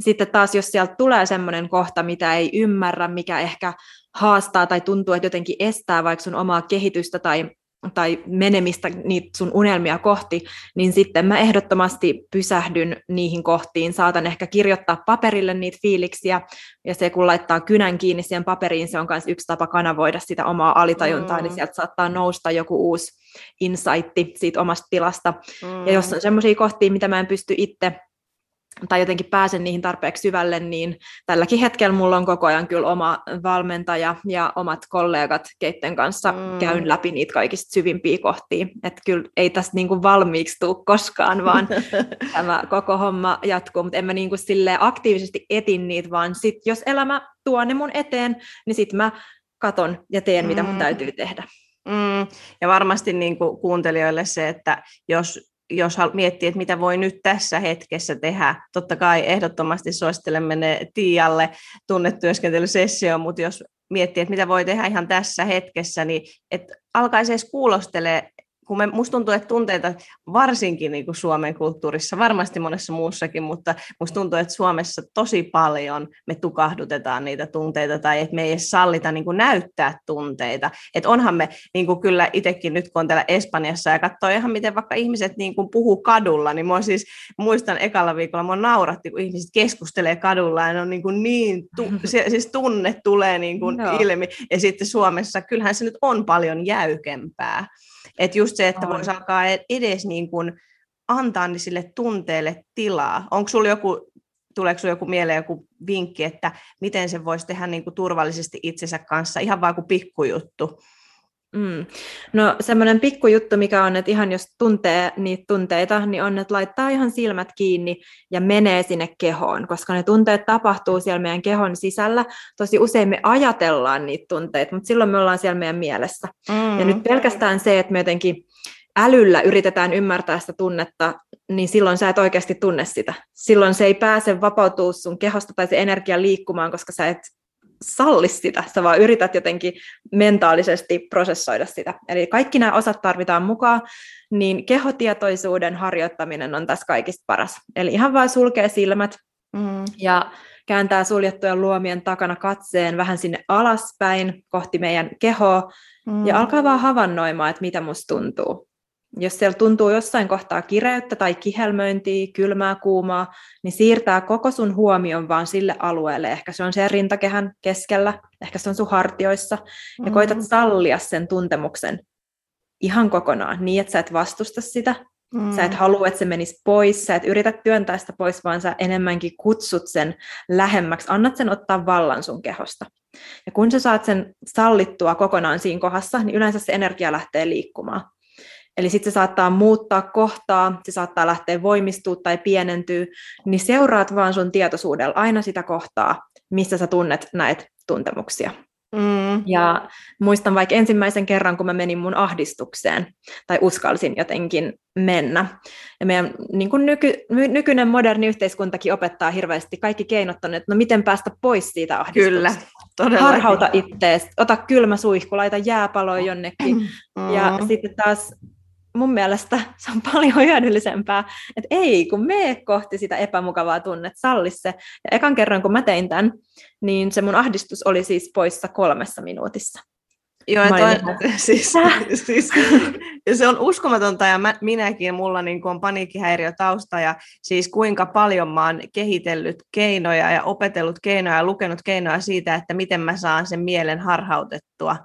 Sitten taas, jos sieltä tulee semmoinen kohta, mitä ei ymmärrä, mikä ehkä haastaa tai tuntuu, että jotenkin estää vaikka sun omaa kehitystä tai tai menemistä niitä sun unelmia kohti, niin sitten mä ehdottomasti pysähdyn niihin kohtiin, saatan ehkä kirjoittaa paperille niitä fiiliksiä, ja se kun laittaa kynän kiinni siihen paperiin, se on myös yksi tapa kanavoida sitä omaa alitajuntaa, niin mm. niin sieltä saattaa nousta joku uusi insightti siitä omasta tilasta. Mm. Ja jos on semmoisia kohtia, mitä mä en pysty itse tai jotenkin pääsen niihin tarpeeksi syvälle, niin tälläkin hetkellä mulla on koko ajan kyllä oma valmentaja ja omat kollegat, keitten kanssa mm. käyn läpi niitä kaikista syvimpiä kohtia. Että kyllä ei tästä niinku valmiiksi tule koskaan, vaan tämä koko homma jatkuu, mutta en mä niinku aktiivisesti etin niitä, vaan sit jos elämä tuo ne mun eteen, niin sitten mä katon ja teen, mitä mun mm. täytyy tehdä. Mm. Ja varmasti niin kuin kuuntelijoille se, että jos jos miettii, että mitä voi nyt tässä hetkessä tehdä, totta kai ehdottomasti suosittelemme ne Tialle tunnetyöskentelysessioon, mutta jos miettii, että mitä voi tehdä ihan tässä hetkessä, niin että alkaisi edes kuulostele kun me, musta tuntuu, että tunteita varsinkin niin kuin Suomen kulttuurissa, varmasti monessa muussakin, mutta musta tuntuu, että Suomessa tosi paljon me tukahdutetaan niitä tunteita tai että me ei edes sallita niin kuin näyttää tunteita. Että onhan me niin kuin kyllä itsekin nyt, kun on täällä Espanjassa ja katsoo ihan miten vaikka ihmiset niin kuin puhuu kadulla, niin mä siis muistan ekalla viikolla, mä nauratti, kun ihmiset keskustelee kadulla ja ne on niin, kuin niin tu, siis tunne tulee niin kuin no. ilmi. Ja sitten Suomessa kyllähän se nyt on paljon jäykempää. Että just se, että voisi alkaa e-, edes niin kuin antaa niin sille tunteelle tilaa. Onko sulla joku, tuleeko sinulle joku mieleen joku vinkki, että miten se voisi tehdä niin kuin turvallisesti itsensä kanssa, ihan vaan kuin pikkujuttu? Mm. No semmoinen pikkujuttu, mikä on, että ihan jos tuntee niitä tunteita, niin on, että laittaa ihan silmät kiinni ja menee sinne kehoon, koska ne tunteet tapahtuu siellä meidän kehon sisällä. Tosi usein me ajatellaan niitä tunteita, mutta silloin me ollaan siellä meidän mielessä. Mm. Ja nyt pelkästään se, että me jotenkin älyllä yritetään ymmärtää sitä tunnetta, niin silloin sä et oikeasti tunne sitä. Silloin se ei pääse vapautua sun kehosta tai se energia liikkumaan, koska sä et salli sitä, sä vaan yrität jotenkin mentaalisesti prosessoida sitä. Eli kaikki nämä osat tarvitaan mukaan, niin kehotietoisuuden harjoittaminen on tässä kaikista paras. Eli ihan vaan sulkee silmät mm. ja kääntää suljettujen luomien takana katseen vähän sinne alaspäin kohti meidän kehoa mm. ja alkaa vaan havainnoimaan, että mitä musta tuntuu jos siellä tuntuu jossain kohtaa kireyttä tai kihelmöintiä, kylmää, kuumaa, niin siirtää koko sun huomion vaan sille alueelle. Ehkä se on siellä rintakehän keskellä, ehkä se on sun hartioissa, ja mm. koitat sallia sen tuntemuksen ihan kokonaan, niin että sä et vastusta sitä, mm. sä et halua, että se menisi pois, sä et yritä työntää sitä pois, vaan sä enemmänkin kutsut sen lähemmäksi, annat sen ottaa vallan sun kehosta. Ja kun sä saat sen sallittua kokonaan siinä kohdassa, niin yleensä se energia lähtee liikkumaan. Eli sitten se saattaa muuttaa kohtaa, se saattaa lähteä voimistua tai pienentyä, niin seuraat vaan sun tietoisuudella aina sitä kohtaa, missä sä tunnet näitä tuntemuksia. Mm. Ja muistan vaikka ensimmäisen kerran, kun mä menin mun ahdistukseen, tai uskalsin jotenkin mennä. Ja meidän niin kuin nyky, nykyinen moderni yhteiskuntakin opettaa hirveästi kaikki keinot on, että no miten päästä pois siitä ahdistuksesta. Kyllä, todella. Harhauta ittees, ota kylmä suihku, laita jääpaloja jonnekin. Mm. Ja sitten taas mun mielestä se on paljon hyödyllisempää, että ei, kun mene kohti sitä epämukavaa tunnetta, salli se. Ja ekan kerran, kun mä tein tämän, niin se mun ahdistus oli siis poissa kolmessa minuutissa. Joo, toi, siis, siis, ja se on uskomatonta ja mä, minäkin, mulla niin on paniikkihäiriö tausta ja siis kuinka paljon mä oon kehitellyt keinoja ja opetellut keinoja ja lukenut keinoja siitä, että miten mä saan sen mielen harhautettua.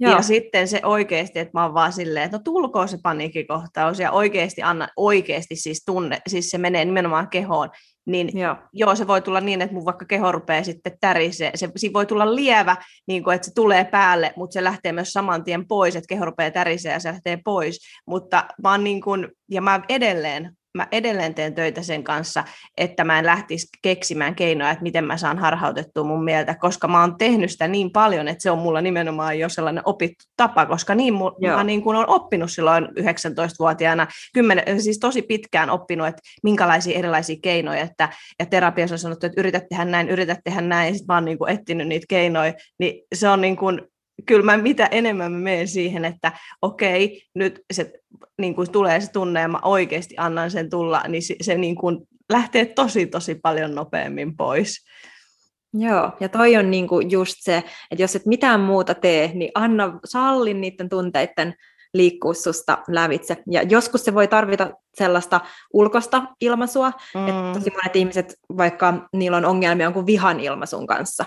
Joo. Ja sitten se oikeasti, että mä oon vaan silleen, että no tulkoon se paniikkikohtaus ja oikeasti anna, oikeasti siis tunne, siis se menee nimenomaan kehoon, niin joo. joo, se voi tulla niin, että mun vaikka keho rupeaa sitten tärisee. Se, siinä voi tulla lievä, niin kuin, että se tulee päälle, mutta se lähtee myös saman tien pois, että keho rupeaa tärisee ja se lähtee pois. Mutta mä oon niin kuin, ja mä edelleen mä edelleen teen töitä sen kanssa, että mä en lähtisi keksimään keinoja, että miten mä saan harhautettua mun mieltä, koska mä oon tehnyt sitä niin paljon, että se on mulla nimenomaan jo sellainen opittu tapa, koska niin mu- mä niin kuin olen oppinut silloin 19-vuotiaana, 10, siis tosi pitkään oppinut, että minkälaisia erilaisia keinoja, että, ja terapiassa on sanottu, että yrität tehdä näin, yrität tehdä näin, ja sitten mä oon niin kuin etsinyt niitä keinoja, niin se on niin kuin kyllä mä mitä enemmän mä menen siihen, että okei, nyt se niin kuin tulee se tunne ja mä oikeasti annan sen tulla, niin se, se niin kuin lähtee tosi tosi paljon nopeammin pois. Joo, ja toi on niinku just se, että jos et mitään muuta tee, niin anna, sallin niiden tunteiden liikkua susta lävitse. Ja joskus se voi tarvita sellaista ulkosta ilmaisua, mm. että tosi monet ihmiset, vaikka niillä on ongelmia jonkun vihan ilmaisun kanssa.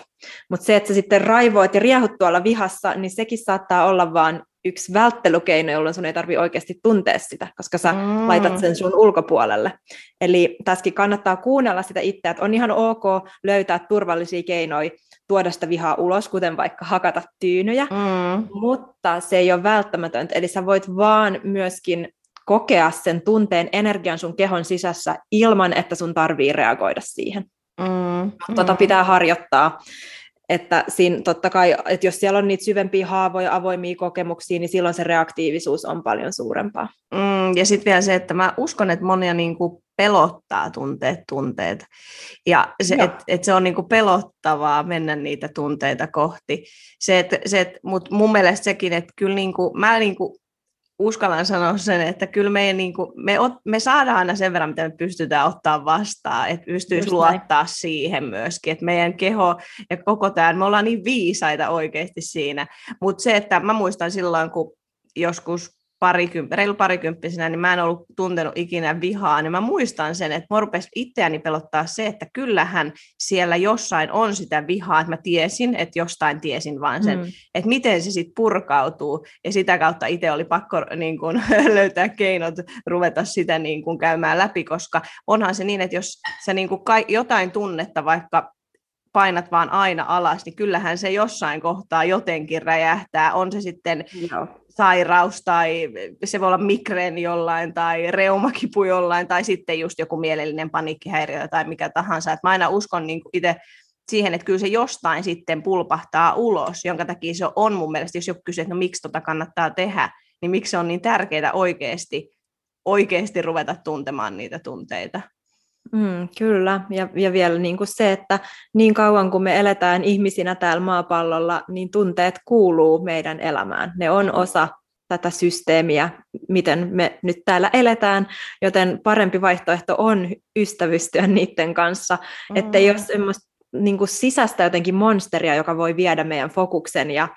Mutta se, että sä sitten raivoit ja riehut tuolla vihassa, niin sekin saattaa olla vaan yksi välttelykeino, jolloin sun ei tarvitse oikeasti tuntea sitä, koska sä mm. laitat sen sun ulkopuolelle. Eli tässäkin kannattaa kuunnella sitä itseä, että on ihan ok löytää turvallisia keinoja tuoda sitä vihaa ulos, kuten vaikka hakata tyynyjä, mm. mutta se ei ole välttämätöntä. Eli sä voit vaan myöskin kokea sen tunteen energian sun kehon sisässä ilman, että sun tarvii reagoida siihen. Mm. Tota pitää harjoittaa. Että siinä totta kai, että jos siellä on niitä syvempiä haavoja, avoimia kokemuksia, niin silloin se reaktiivisuus on paljon suurempaa. Mm, ja sitten vielä se, että mä uskon, että monia niin kuin pelottaa tunteet tunteet. Ja se, että et se on niin kuin pelottavaa mennä niitä tunteita kohti. Se, et, se, et, mut mun mielestä sekin, että kyllä niin kuin, mä niin kuin uskallan sanoa sen, että kyllä meidän, niin kuin, me, ot, me saadaan aina sen verran, mitä me pystytään ottaa vastaan, että pystyisi Just luottaa näin. siihen myöskin, että meidän keho ja koko tämä, me ollaan niin viisaita oikeasti siinä, mutta se, että mä muistan silloin, kun joskus parikymp- reilu parikymppisenä, niin mä en ollut tuntenut ikinä vihaa, niin mä muistan sen, että mä rupesin itseäni pelottaa se, että kyllähän siellä jossain on sitä vihaa, että mä tiesin, että jostain tiesin vaan sen, mm. että miten se sitten purkautuu, ja sitä kautta itse oli pakko niin kun, löytää keinot ruveta sitä niin kun, käymään läpi, koska onhan se niin, että jos sä niin kun, ka- jotain tunnetta vaikka painat vaan aina alas, niin kyllähän se jossain kohtaa jotenkin räjähtää. On se sitten Joo. Sairaus tai se voi olla migreeni jollain tai reumakipu jollain tai sitten just joku mielellinen paniikkihäiriö tai mikä tahansa. Et mä aina uskon niin itse siihen, että kyllä se jostain sitten pulpahtaa ulos, jonka takia se on mun mielestä, jos joku kysyy, että no miksi tota kannattaa tehdä, niin miksi se on niin tärkeää oikeasti, oikeasti ruveta tuntemaan niitä tunteita. Mm, kyllä, ja, ja vielä niin kuin se, että niin kauan kuin me eletään ihmisinä täällä maapallolla, niin tunteet kuuluu meidän elämään. Ne on osa tätä systeemiä, miten me nyt täällä eletään, joten parempi vaihtoehto on ystävystyä niiden kanssa, mm. että jos semmoista niin kuin sisäistä jotenkin monsteria, joka voi viedä meidän fokuksen ja,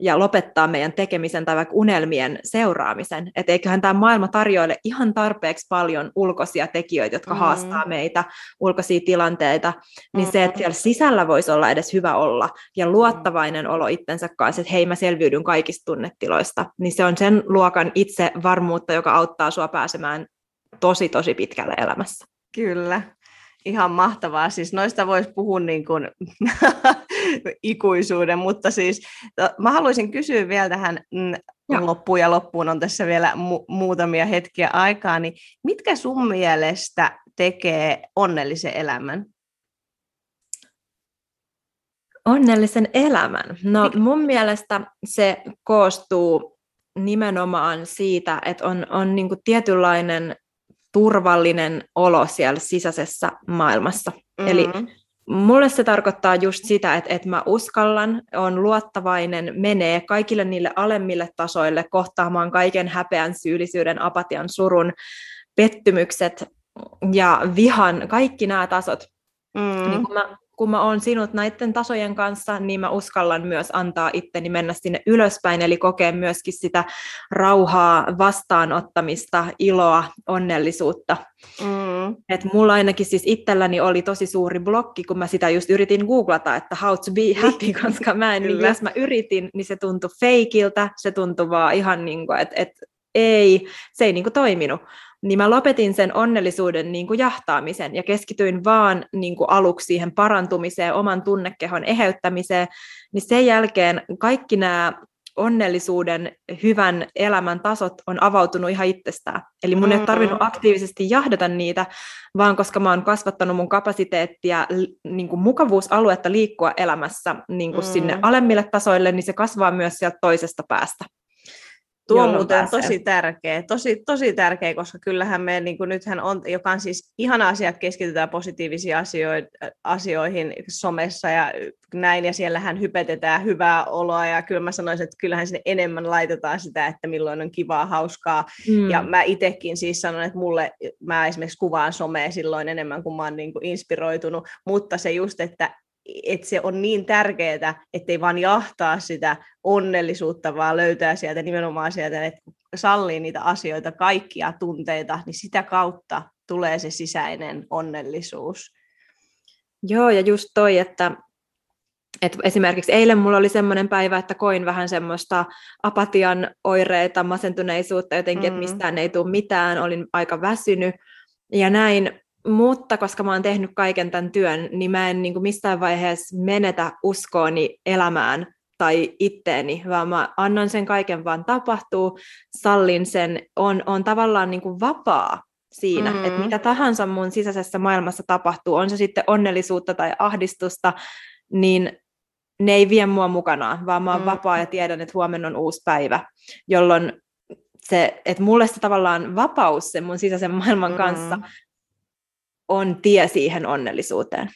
ja lopettaa meidän tekemisen tai vaikka unelmien seuraamisen. Että eiköhän tämä maailma tarjoile ihan tarpeeksi paljon ulkoisia tekijöitä, jotka mm. haastaa meitä, ulkoisia tilanteita, niin mm. se, että siellä sisällä voisi olla edes hyvä olla ja luottavainen olo itsensä kanssa, että hei mä selviydyn kaikista tunnetiloista, niin se on sen luokan itse varmuutta, joka auttaa sua pääsemään tosi tosi pitkälle elämässä. Kyllä, ihan mahtavaa. Siis noista voisi puhua niin kuin ikuisuuden, mutta siis mä haluaisin kysyä vielä tähän mm, loppuun ja loppuun on tässä vielä mu- muutamia hetkiä aikaa, niin mitkä sun mielestä tekee onnellisen elämän? Onnellisen elämän? No mun mielestä se koostuu nimenomaan siitä, että on, on niin tietynlainen turvallinen olo siellä sisäisessä maailmassa. Mm-hmm. Eli mulle se tarkoittaa just sitä, että, että mä uskallan, on luottavainen, menee kaikille niille alemmille tasoille kohtaamaan kaiken häpeän, syyllisyyden, apatian, surun, pettymykset ja vihan, kaikki nämä tasot. Mm. Niin kun mä kun mä oon sinut näiden tasojen kanssa, niin mä uskallan myös antaa itteni mennä sinne ylöspäin, eli kokea myöskin sitä rauhaa, vastaanottamista, iloa, onnellisuutta. Mm. Et mulla ainakin siis itselläni oli tosi suuri blokki, kun mä sitä just yritin googlata, että how to be happy, koska mä en, niin jos mä yritin, niin se tuntui feikiltä, se tuntui vaan ihan niin kuin, että et, ei, se ei niin kuin toiminut niin mä lopetin sen onnellisuuden niin kuin jahtaamisen ja keskityin vaan niin kuin aluksi siihen parantumiseen, oman tunnekehon eheyttämiseen, niin sen jälkeen kaikki nämä onnellisuuden, hyvän elämän tasot on avautunut ihan itsestään. Eli mun ei tarvinnut aktiivisesti jahdata niitä, vaan koska mä oon kasvattanut mun kapasiteettia, niin kuin mukavuusaluetta liikkua elämässä niin kuin mm. sinne alemmille tasoille, niin se kasvaa myös sieltä toisesta päästä. Tuo on muuten tosi tärkeä, tosi, tosi tärkeä, koska kyllähän me niin kuin nythän on, joka on siis ihana asia, että keskitytään positiivisiin asioihin, asioihin somessa ja näin, ja siellähän hypetetään hyvää oloa, ja kyllä mä sanoisin, että kyllähän sinne enemmän laitetaan sitä, että milloin on kivaa, hauskaa, mm. ja mä itsekin siis sanon, että mulle, mä esimerkiksi kuvaan somea silloin enemmän, kun mä oon niin kuin inspiroitunut, mutta se just, että että se on niin tärkeää, ettei vaan jahtaa sitä onnellisuutta, vaan löytää sieltä nimenomaan sieltä, että sallii niitä asioita, kaikkia tunteita, niin sitä kautta tulee se sisäinen onnellisuus. Joo, ja just toi, että, että esimerkiksi eilen mulla oli semmoinen päivä, että koin vähän semmoista apatian oireita, masentuneisuutta jotenkin, mm. että mistään ei tule mitään, olin aika väsynyt ja näin, mutta koska mä oon tehnyt kaiken tämän työn, niin mä en niin kuin missään vaiheessa menetä uskooni elämään tai itteeni, vaan mä annan sen kaiken vaan tapahtuu, sallin sen, on, on tavallaan niin kuin vapaa siinä, mm-hmm. että mitä tahansa mun sisäisessä maailmassa tapahtuu, on se sitten onnellisuutta tai ahdistusta, niin ne ei vie mua mukanaan, vaan mä oon mm. vapaa ja tiedän, että huomenna on uusi päivä, jolloin se, että mulle se tavallaan vapaus sen mun sisäisen maailman mm. kanssa on tie siihen onnellisuuteen.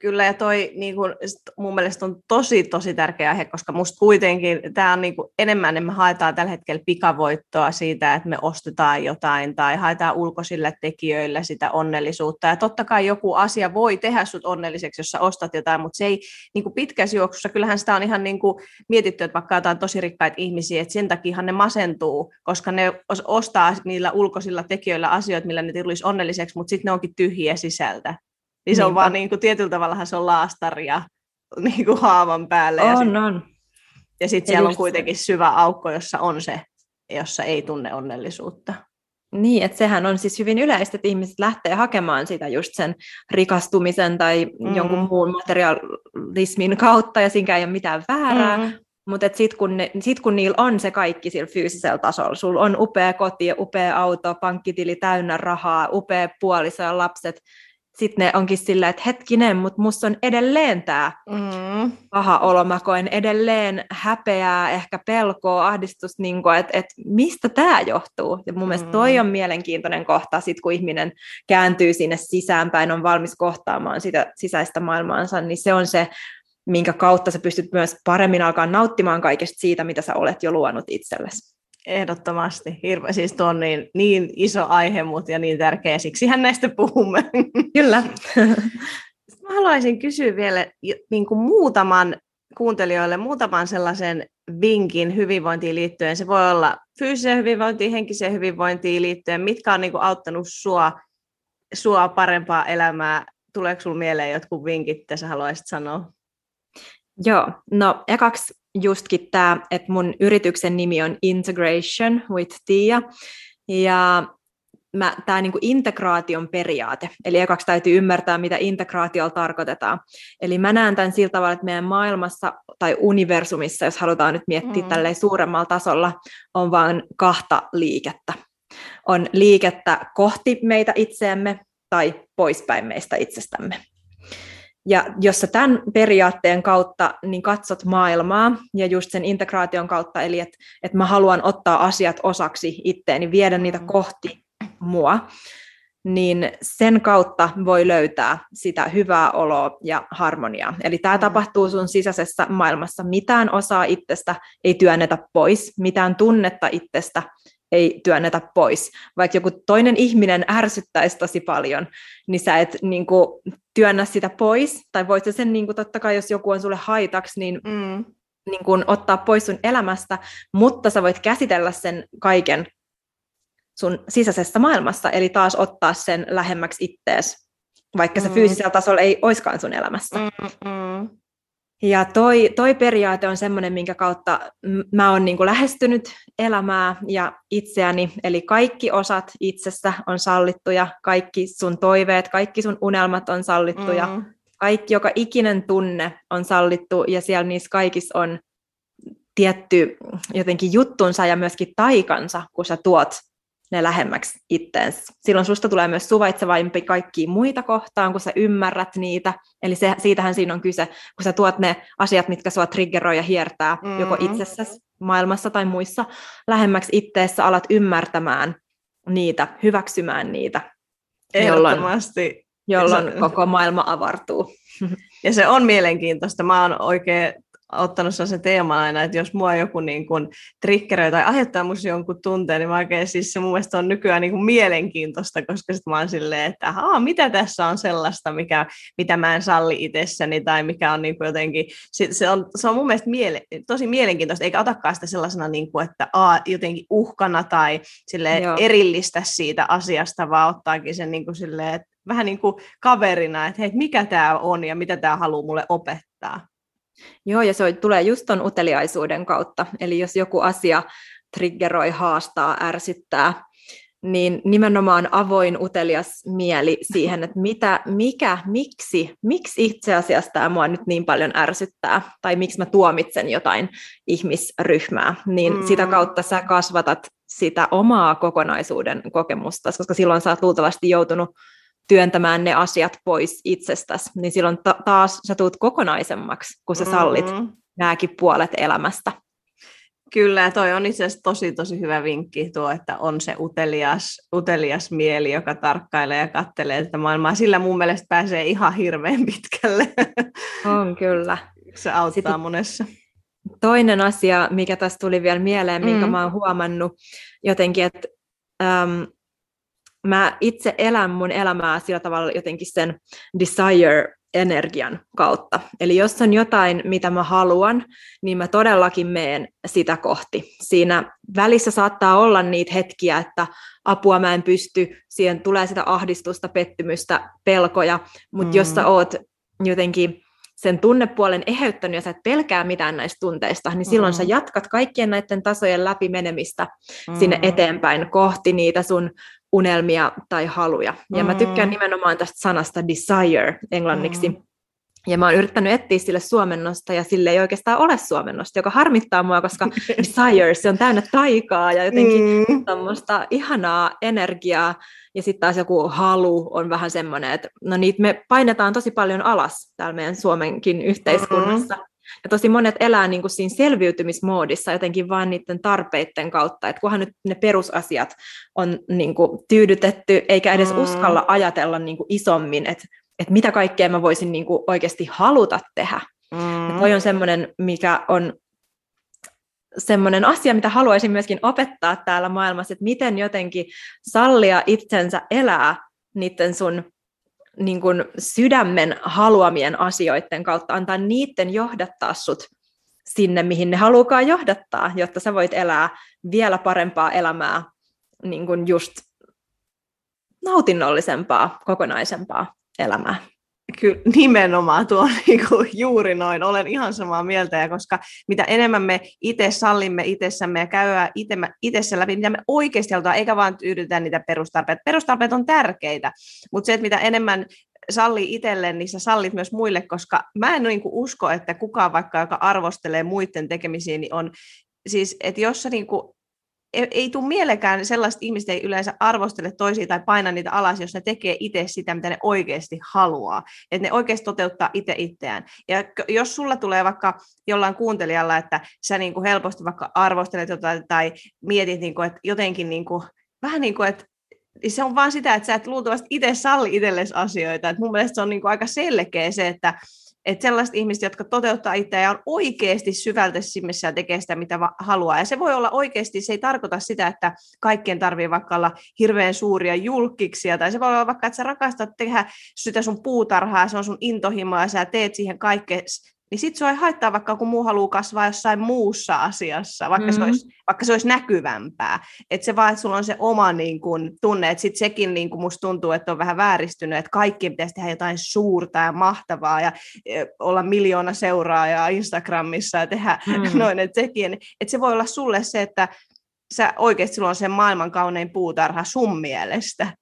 Kyllä, ja toi niin kun, mun mielestä on tosi, tosi tärkeä aihe, koska musta kuitenkin tämä on niin kun, enemmän, että me haetaan tällä hetkellä pikavoittoa siitä, että me ostetaan jotain tai haetaan ulkoisille tekijöille sitä onnellisuutta. Ja totta kai joku asia voi tehdä sut onnelliseksi, jos sä ostat jotain, mutta se ei niin kuin pitkässä juoksussa, kyllähän sitä on ihan niin kuin mietitty, että vaikka jotain tosi rikkaita ihmisiä, että sen takia ne masentuu, koska ne ostaa niillä ulkoisilla tekijöillä asioita, millä ne tulisi onnelliseksi, mutta sitten ne onkin tyhjiä sisältä. Niin se Niinpä. on vaan niin kuin, tietyllä tavalla se on laastaria niin kuin haavan päälle. On, ja sit, on. Ja sitten siellä on kuitenkin syvä aukko, jossa on se, jossa ei tunne onnellisuutta. Niin, että sehän on siis hyvin yleistä, että ihmiset lähtee hakemaan sitä just sen rikastumisen tai mm. jonkun muun materialismin kautta, ja siinä ei ole mitään väärää, mm. mutta sitten kun, sit kun niillä on se kaikki sillä fyysisellä tasolla, sulla on upea koti, upea auto, pankkitili täynnä rahaa, upea puoliso ja lapset, sitten ne onkin silleen, että hetkinen, mutta musta on edelleen tämä mm. paha olo. Mä koen edelleen häpeää, ehkä pelkoa, ahdistusta, niin että et mistä tämä johtuu. Ja mun mm. mielestä toi mm. on mielenkiintoinen kohta, sit kun ihminen kääntyy sinne sisäänpäin, on valmis kohtaamaan sitä sisäistä maailmaansa, niin se on se, minkä kautta sä pystyt myös paremmin alkaa nauttimaan kaikesta siitä, mitä sä olet jo luonut itsellesi. Ehdottomasti. Hirve, siis tuo on niin, niin iso aihe, mutta ja niin tärkeä, siksihän näistä puhumme. Kyllä. Mä haluaisin kysyä vielä niin kuin muutaman kuuntelijoille muutaman sellaisen vinkin hyvinvointiin liittyen. Se voi olla fyysiseen hyvinvointiin, henkiseen hyvinvointiin liittyen. Mitkä on niin kuin auttanut sua, sua parempaa elämää? Tuleeko sinulle mieleen jotkut vinkit, mitä sä haluaisit sanoa? Joo, no ekaksi justkin tämä, että mun yrityksen nimi on Integration with Tia, ja tämä niinku integraation periaate, eli ekaksi täytyy ymmärtää, mitä integraatiolla tarkoitetaan. Eli mä näen tämän sillä tavalla, että meidän maailmassa tai universumissa, jos halutaan nyt miettiä mm. tälleen suuremmalla tasolla, on vain kahta liikettä. On liikettä kohti meitä itseämme tai poispäin meistä itsestämme. Ja jos sä tämän periaatteen kautta niin katsot maailmaa ja just sen integraation kautta, eli että et mä haluan ottaa asiat osaksi itteeni, viedä niitä mm. kohti mua, niin sen kautta voi löytää sitä hyvää oloa ja harmoniaa. Eli tämä mm. tapahtuu sun sisäisessä maailmassa. Mitään osaa itsestä ei työnnetä pois, mitään tunnetta itsestä ei työnnetä pois. Vaikka joku toinen ihminen ärsyttäisi tosi paljon, niin sä et niin kuin, työnnä sitä pois. Tai voit sen, niin kuin, totta kai jos joku on sulle haitaksi, niin, mm. niin kuin, ottaa pois sun elämästä, mutta sä voit käsitellä sen kaiken sun sisäisessä maailmassa, eli taas ottaa sen lähemmäksi ittees, vaikka se mm. fyysisellä tasolla ei oiskaan sun elämässä. Mm-mm. Ja toi, toi periaate on semmoinen, minkä kautta mä oon niin lähestynyt elämää ja itseäni, eli kaikki osat itsestä on sallittuja, kaikki sun toiveet, kaikki sun unelmat on sallittuja, mm. kaikki, joka ikinen tunne on sallittu, ja siellä niissä kaikissa on tietty jotenkin juttunsa ja myöskin taikansa, kun sä tuot ne lähemmäksi itteens. Silloin susta tulee myös suvaitsevaimpi kaikkia muita kohtaan, kun sä ymmärrät niitä. Eli se, siitähän siinä on kyse, kun sä tuot ne asiat, mitkä sua triggeroi ja hiertää mm-hmm. joko itsessäsi, maailmassa tai muissa lähemmäksi itteessä, alat ymmärtämään niitä, hyväksymään niitä. Ehdottomasti. Jolloin, jolloin koko maailma avartuu. Ja se on mielenkiintoista. Mä oon oikein ottanut sen teeman aina, että jos mua joku niin kuin triggeröi tai aiheuttaa musta jonkun tunteen, niin mä oikein siis se mun mielestä on nykyään niin kuin mielenkiintoista, koska sitten mä oon silleen, että Haa, mitä tässä on sellaista, mikä, mitä mä en salli itsessäni tai mikä on niin kuin jotenkin, se, se, on, se on mun mielestä miele, tosi mielenkiintoista, eikä otakaan sitä sellaisena, niin kuin, että a, jotenkin uhkana tai sille erillistä siitä asiasta, vaan ottaakin sen niin kuin silleen, että vähän niin kuin kaverina, että hei, mikä tämä on ja mitä tämä haluaa mulle opettaa. Joo, ja se tulee just ton uteliaisuuden kautta. Eli jos joku asia triggeroi, haastaa, ärsyttää, niin nimenomaan avoin utelias mieli siihen, että mitä, mikä, miksi, miksi itse asiassa tämä mua nyt niin paljon ärsyttää, tai miksi mä tuomitsen jotain ihmisryhmää, niin mm. sitä kautta sä kasvatat sitä omaa kokonaisuuden kokemusta, koska silloin sä oot luultavasti joutunut työntämään ne asiat pois itsestäsi, niin silloin ta- taas sä tuut kokonaisemmaksi, kun sä sallit mm-hmm. nämäkin puolet elämästä. Kyllä, ja toi on itse asiassa tosi, tosi hyvä vinkki tuo, että on se utelias, utelias mieli, joka tarkkailee ja kattelee tätä maailmaa. Sillä mun mielestä pääsee ihan hirveän pitkälle. On kyllä. Se auttaa Sitten monessa. Toinen asia, mikä tässä tuli vielä mieleen, minkä mm. mä oon huomannut jotenkin, että äm, mä itse elän mun elämää sillä tavalla jotenkin sen desire-energian kautta. Eli jos on jotain, mitä mä haluan, niin mä todellakin meen sitä kohti. Siinä välissä saattaa olla niitä hetkiä, että apua mä en pysty, siihen tulee sitä ahdistusta, pettymystä, pelkoja, mutta mm. jos sä mm. oot jotenkin sen tunnepuolen eheyttänyt ja sä et pelkää mitään näistä tunteista, niin silloin mm. sä jatkat kaikkien näiden tasojen läpi menemistä mm. sinne eteenpäin kohti niitä sun unelmia tai haluja. Ja mm. mä tykkään nimenomaan tästä sanasta desire englanniksi. Mm. Ja mä oon yrittänyt etsiä sille suomennosta, ja sille ei oikeastaan ole suomennosta, joka harmittaa mua, koska desire, se on täynnä taikaa ja jotenkin mm. tämmöistä ihanaa energiaa. Ja sitten taas joku halu on vähän semmoinen, että no niitä me painetaan tosi paljon alas täällä meidän Suomenkin yhteiskunnassa. Mm. Ja tosi monet elää niin kuin siinä selviytymismoodissa jotenkin vain niiden tarpeiden kautta, että kunhan nyt ne perusasiat on niin kuin tyydytetty, eikä edes mm. uskalla ajatella niin kuin isommin, että, että mitä kaikkea mä voisin niin kuin oikeasti haluta tehdä. Mm. Ja toi on semmoinen, mikä on semmoinen asia, mitä haluaisin myöskin opettaa täällä maailmassa, että miten jotenkin sallia itsensä elää niiden sun niin kuin sydämen haluamien asioiden kautta, antaa niiden johdattaa sut sinne, mihin ne haluukaan johdattaa, jotta sä voit elää vielä parempaa elämää, niin kuin just nautinnollisempaa, kokonaisempaa elämää. Kyllä nimenomaan tuo niinku juuri noin, olen ihan samaa mieltä, ja koska mitä enemmän me itse sallimme itsessämme ja käydään itsessä läpi, mitä me oikeasti halutaan, eikä vaan tyydytä niitä perustarpeita. Perustarpeet on tärkeitä, mutta se, että mitä enemmän sallii itselleen, niin sä sallit myös muille, koska mä en niin usko, että kukaan vaikka, joka arvostelee muiden tekemisiä, niin on siis, että jos sä niin kuin ei, ei tule mielekään sellaiset ihmiset ei yleensä arvostele toisia tai paina niitä alas, jos ne tekee itse sitä, mitä ne oikeasti haluaa. Että ne oikeasti toteuttaa itse itseään. Ja jos sulla tulee vaikka jollain kuuntelijalla, että sä niin kuin helposti vaikka arvostelet jotain tai mietit, niin kuin, että jotenkin niin kuin, vähän niin kuin, että se on vaan sitä, että sä et luultavasti itse salli itsellesi asioita. Et mun mielestä se on niin kuin aika selkeä se, että että sellaiset ihmiset, jotka toteuttaa itseään ja on oikeasti syvälteisimmissä ja tekee sitä, mitä haluaa. Ja se voi olla oikeasti, se ei tarkoita sitä, että kaikkien tarvii vaikka olla hirveän suuria julkiksia, tai se voi olla vaikka, että sä rakastat tehdä sitä sun puutarhaa, se on sun intohimoa, ja sä teet siihen kaikkea niin sitten se ei haittaa, vaikka kun muu haluaa kasvaa jossain muussa asiassa, vaikka, mm-hmm. se, olisi, vaikka se olisi näkyvämpää. Että se vaan, että sulla on se oma niin kun, tunne, että sitten sekin niin kun musta tuntuu, että on vähän vääristynyt, että kaikkien pitäisi tehdä jotain suurta ja mahtavaa ja e, olla miljoona seuraajaa Instagramissa ja tehdä mm-hmm. noin, että sekin, että se voi olla sulle se, että sä oikeasti sulla on se maailman kaunein puutarha sun mielestä.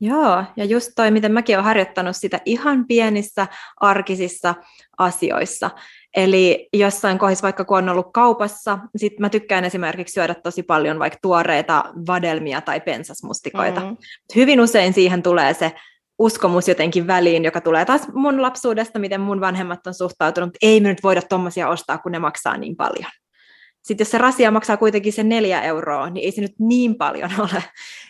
Joo, ja just toi, miten mäkin olen harjoittanut sitä ihan pienissä arkisissa asioissa. Eli jossain kohdassa, vaikka kun on ollut kaupassa, sit mä tykkään esimerkiksi syödä tosi paljon vaikka tuoreita vadelmia tai pensasmustikoita. Mm-hmm. Hyvin usein siihen tulee se uskomus jotenkin väliin, joka tulee taas mun lapsuudesta, miten mun vanhemmat on suhtautunut, ei me nyt voida tuommoisia ostaa, kun ne maksaa niin paljon. Sitten jos se rasia maksaa kuitenkin sen neljä euroa, niin ei se nyt niin paljon ole.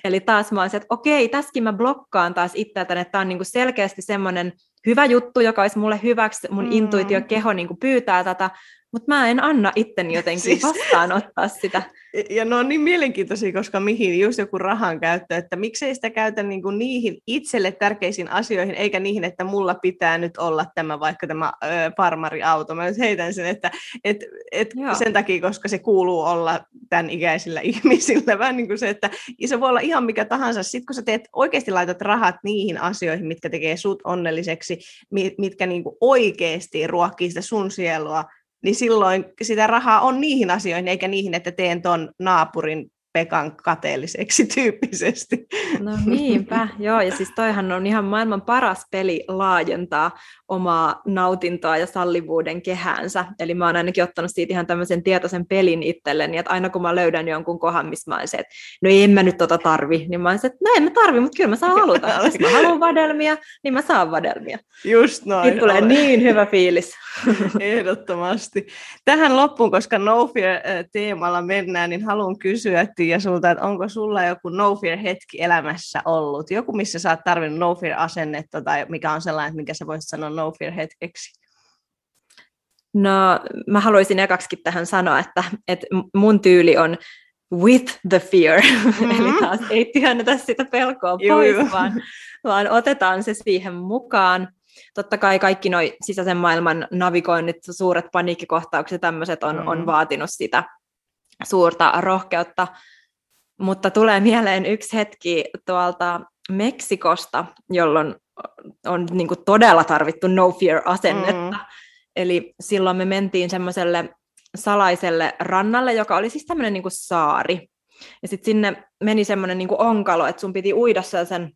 Eli taas mä oon se, että okei, tässäkin mä blokkaan taas itseltäni, että tämä on niinku selkeästi semmoinen hyvä juttu, joka olisi mulle hyväksi, mun mm. intuitio, keho niinku pyytää tätä, mutta mä en anna itteni jotenkin siis... vastaanottaa sitä. Ja ne on niin mielenkiintoisia, koska mihin just joku rahan käyttö, että miksei sitä käytä niin kuin niihin itselle tärkeisiin asioihin, eikä niihin, että mulla pitää nyt olla tämä vaikka tämä ö, farmariauto. Mä nyt heitän sen, että et, et sen takia, koska se kuuluu olla tämän ikäisillä ihmisillä. Vähän niin kuin se, että se voi olla ihan mikä tahansa. Sitten kun sä teet, oikeasti laitat rahat niihin asioihin, mitkä tekee sut onnelliseksi, mitkä niin kuin oikeasti ruokkii sitä sun sielua, niin silloin sitä rahaa on niihin asioihin, eikä niihin, että teen ton naapurin Pekan kateelliseksi tyyppisesti. No niinpä, joo, ja siis toihan on ihan maailman paras peli laajentaa omaa nautintoa ja sallivuuden kehäänsä. Eli mä oon ainakin ottanut siitä ihan tämmöisen tietoisen pelin itselleni, että aina kun mä löydän jonkun kohan, missä mä oon se, että no en mä nyt tota tarvi, niin mä oon se, että no en mä tarvi, mutta kyllä mä saan haluta. Jos mä haluan vadelmia, niin mä saan vadelmia. Just noin. Sitten tulee niin hyvä fiilis. Ehdottomasti. Tähän loppuun, koska No Fear-teemalla mennään, niin haluan kysyä, ja sulta, että onko sulla joku no fear hetki elämässä ollut? Joku, missä sä oot tarvinnut no fear asennetta tai mikä on sellainen, mikä sä voisit sanoa no fear hetkeksi? No, mä haluaisin ekaksikin tähän sanoa, että, että mun tyyli on with the fear, mm-hmm. eli taas ei työnnetä sitä pelkoa pois, juu, Vaan, vaan otetaan se siihen mukaan. Totta kai kaikki nuo sisäisen maailman navigoinnit, suuret paniikkikohtaukset ja tämmöiset on, mm. on vaatinut sitä suurta rohkeutta mutta tulee mieleen yksi hetki tuolta Meksikosta, jolloin on niin kuin todella tarvittu no fear-asennetta. Mm. Eli silloin me mentiin semmoiselle salaiselle rannalle, joka oli siis tämmöinen niin saari. Ja sitten sinne meni semmoinen niin onkalo, että sun piti uida sen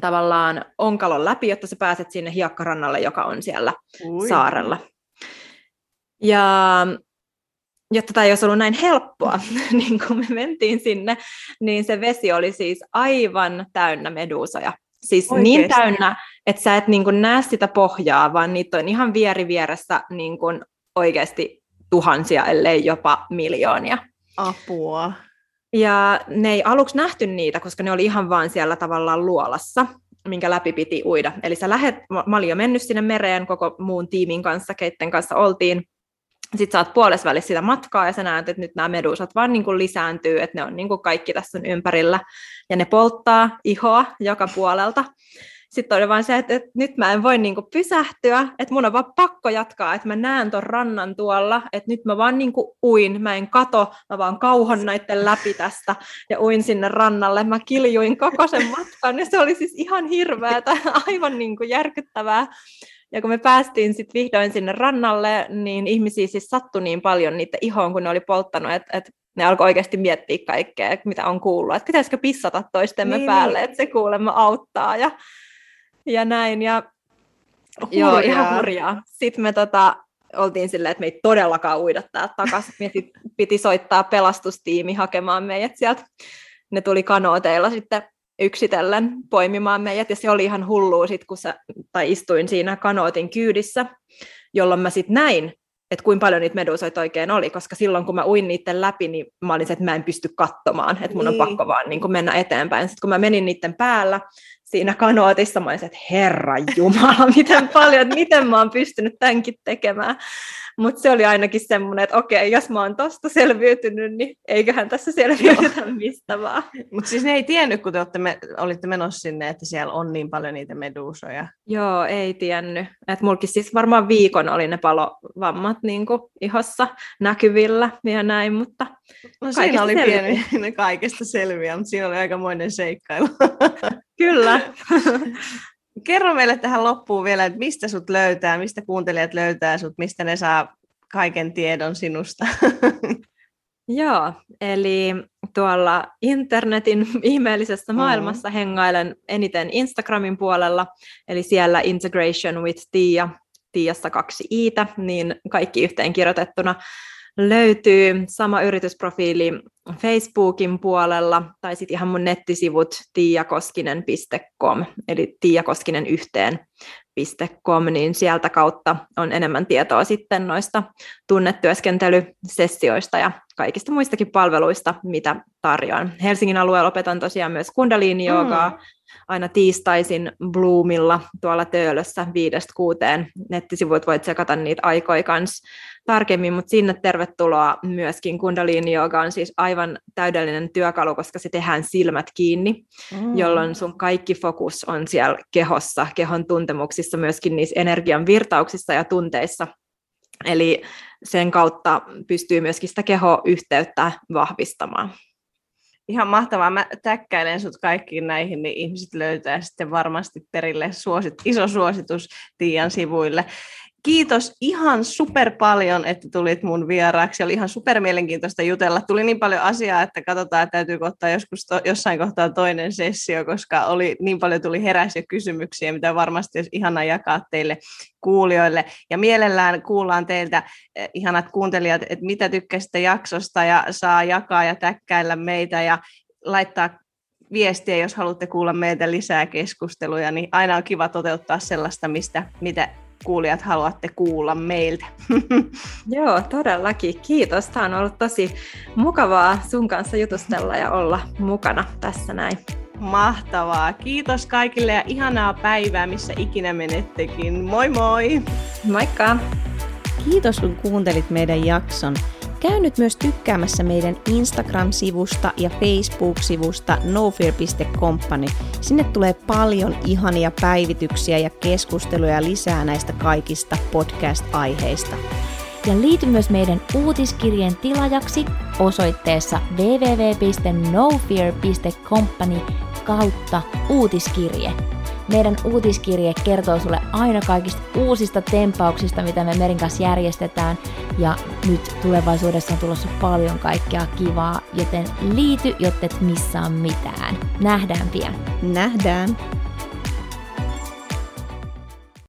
tavallaan onkalon läpi, jotta sä pääset sinne hiekkarannalle, joka on siellä Ui. saarella. Ja jotta tämä ei olisi ollut näin helppoa, niin kun me mentiin sinne, niin se vesi oli siis aivan täynnä meduusoja. Siis Oikeasti. niin täynnä, että sä et niin kuin näe sitä pohjaa, vaan niitä on ihan vieri vieressä niin kuin oikeasti tuhansia, ellei jopa miljoonia. Apua. Ja ne ei aluksi nähty niitä, koska ne oli ihan vaan siellä tavallaan luolassa, minkä läpi piti uida. Eli sä lähet, mä olin jo mennyt sinne mereen koko muun tiimin kanssa, keitten kanssa oltiin, sitten sä oot puolessa välissä sitä matkaa ja sä näet, että nyt nämä medusat vaan niin kuin lisääntyy, että ne on niin kuin kaikki tässä on ympärillä ja ne polttaa ihoa joka puolelta. Sitten oli vain se, että, että nyt mä en voi niin kuin pysähtyä, että mun on vaan pakko jatkaa, että mä näen ton rannan tuolla, että nyt mä vaan niin kuin uin, mä en kato, mä vaan kauhon näiden läpi tästä ja uin sinne rannalle. Mä kiljuin koko sen matkan ja se oli siis ihan hirveätä, aivan niin kuin järkyttävää. Ja kun me päästiin sitten vihdoin sinne rannalle, niin ihmisiä siis sattui niin paljon niitä ihoon, kun ne oli polttanut, että, että ne alkoi oikeasti miettiä kaikkea, mitä on kuullut, että pitäisikö pissata toistemme niin, päälle, niin. että se kuulemma auttaa ja, ja näin. Ja, joo, ihan hurjaa. Sitten me tota, oltiin silleen, että me ei todellakaan uida täältä takaisin. Me piti soittaa pelastustiimi hakemaan meidät sieltä. Ne tuli kanooteilla sitten yksitellen poimimaan meidät, ja se oli ihan hullua sit, kun sä, tai istuin siinä kanootin kyydissä, jolloin mä sitten näin, että kuinka paljon niitä medusoita oikein oli, koska silloin kun mä uin niiden läpi, niin mä olin se, että mä en pysty katsomaan, että mun niin. on pakko vaan niin mennä eteenpäin. Sitten kun mä menin niiden päällä, siinä kanootissa. Mä olisin, että herra Jumala, miten paljon, miten mä oon pystynyt tämänkin tekemään. Mutta se oli ainakin semmoinen, että okei, jos mä oon tosta selviytynyt, niin eiköhän tässä selviytytä mistä vaan. Mutta siis ne ei tiennyt, kun te olette me, olitte menossa sinne, että siellä on niin paljon niitä meduusoja. Joo, ei tiennyt. Et mulkin siis varmaan viikon oli ne palovammat niin ihossa näkyvillä ja näin, mutta No siinä oli pieni, ne kaikesta selviä, mutta siinä oli aikamoinen seikkailu. Kyllä. Kerro meille tähän loppuun vielä, että mistä sut löytää, mistä kuuntelijat löytää sut, mistä ne saa kaiken tiedon sinusta. Joo, eli tuolla internetin ihmeellisessä mm-hmm. maailmassa mm. hengailen eniten Instagramin puolella, eli siellä Integration with Tia, Tiassa kaksi iitä, niin kaikki yhteen kirjoitettuna löytyy sama yritysprofiili Facebookin puolella, tai sitten ihan mun nettisivut tiakoskinen.com, eli tiakoskinen yhteen Com, niin sieltä kautta on enemmän tietoa sitten noista tunnetyöskentelysessioista ja kaikista muistakin palveluista, mitä tarjoan. Helsingin alueella opetan tosiaan myös kundaliini-joogaa, mm aina tiistaisin Bloomilla tuolla Töölössä viidestä kuuteen. Nettisivut voit sekata niitä aikoja kanssa tarkemmin, mutta sinne tervetuloa myöskin. Kundalini Yoga on siis aivan täydellinen työkalu, koska se tehdään silmät kiinni, mm. jolloin sun kaikki fokus on siellä kehossa, kehon tuntemuksissa, myöskin niissä energian virtauksissa ja tunteissa. Eli sen kautta pystyy myöskin sitä kehoyhteyttä vahvistamaan. Ihan mahtavaa. Mä täkkäilen sut kaikkiin näihin, niin ihmiset löytää sitten varmasti perille suosit, iso suositus Tiian sivuille. Kiitos ihan super paljon, että tulit mun vieraaksi. Oli ihan super mielenkiintoista jutella. Tuli niin paljon asiaa, että katsotaan, että täytyy ottaa joskus to, jossain kohtaa toinen sessio, koska oli niin paljon tuli heräsiä kysymyksiä, mitä varmasti olisi ihana jakaa teille kuulijoille. Ja mielellään kuullaan teiltä, eh, ihanat kuuntelijat, että mitä tykkäsitte jaksosta ja saa jakaa ja täkkäillä meitä ja laittaa viestiä, jos haluatte kuulla meiltä lisää keskusteluja, niin aina on kiva toteuttaa sellaista, mistä, mitä kuulijat haluatte kuulla meiltä. Joo, todellakin. Kiitos. Tämä on ollut tosi mukavaa sun kanssa jutustella ja olla mukana tässä näin. Mahtavaa. Kiitos kaikille ja ihanaa päivää, missä ikinä menettekin. Moi moi! Moikka! Kiitos kun kuuntelit meidän jakson. Käy nyt myös tykkäämässä meidän Instagram-sivusta ja Facebook-sivusta nofear.company. Sinne tulee paljon ihania päivityksiä ja keskusteluja lisää näistä kaikista podcast-aiheista. Ja liity myös meidän uutiskirjeen tilajaksi osoitteessa www.nofear.company kautta uutiskirje. Meidän uutiskirje kertoo sulle aina kaikista uusista tempauksista, mitä me Merin kanssa järjestetään. Ja nyt tulevaisuudessa on tulossa paljon kaikkea kivaa, joten liity, jotta et missaa mitään. Nähdään pian. Nähdään.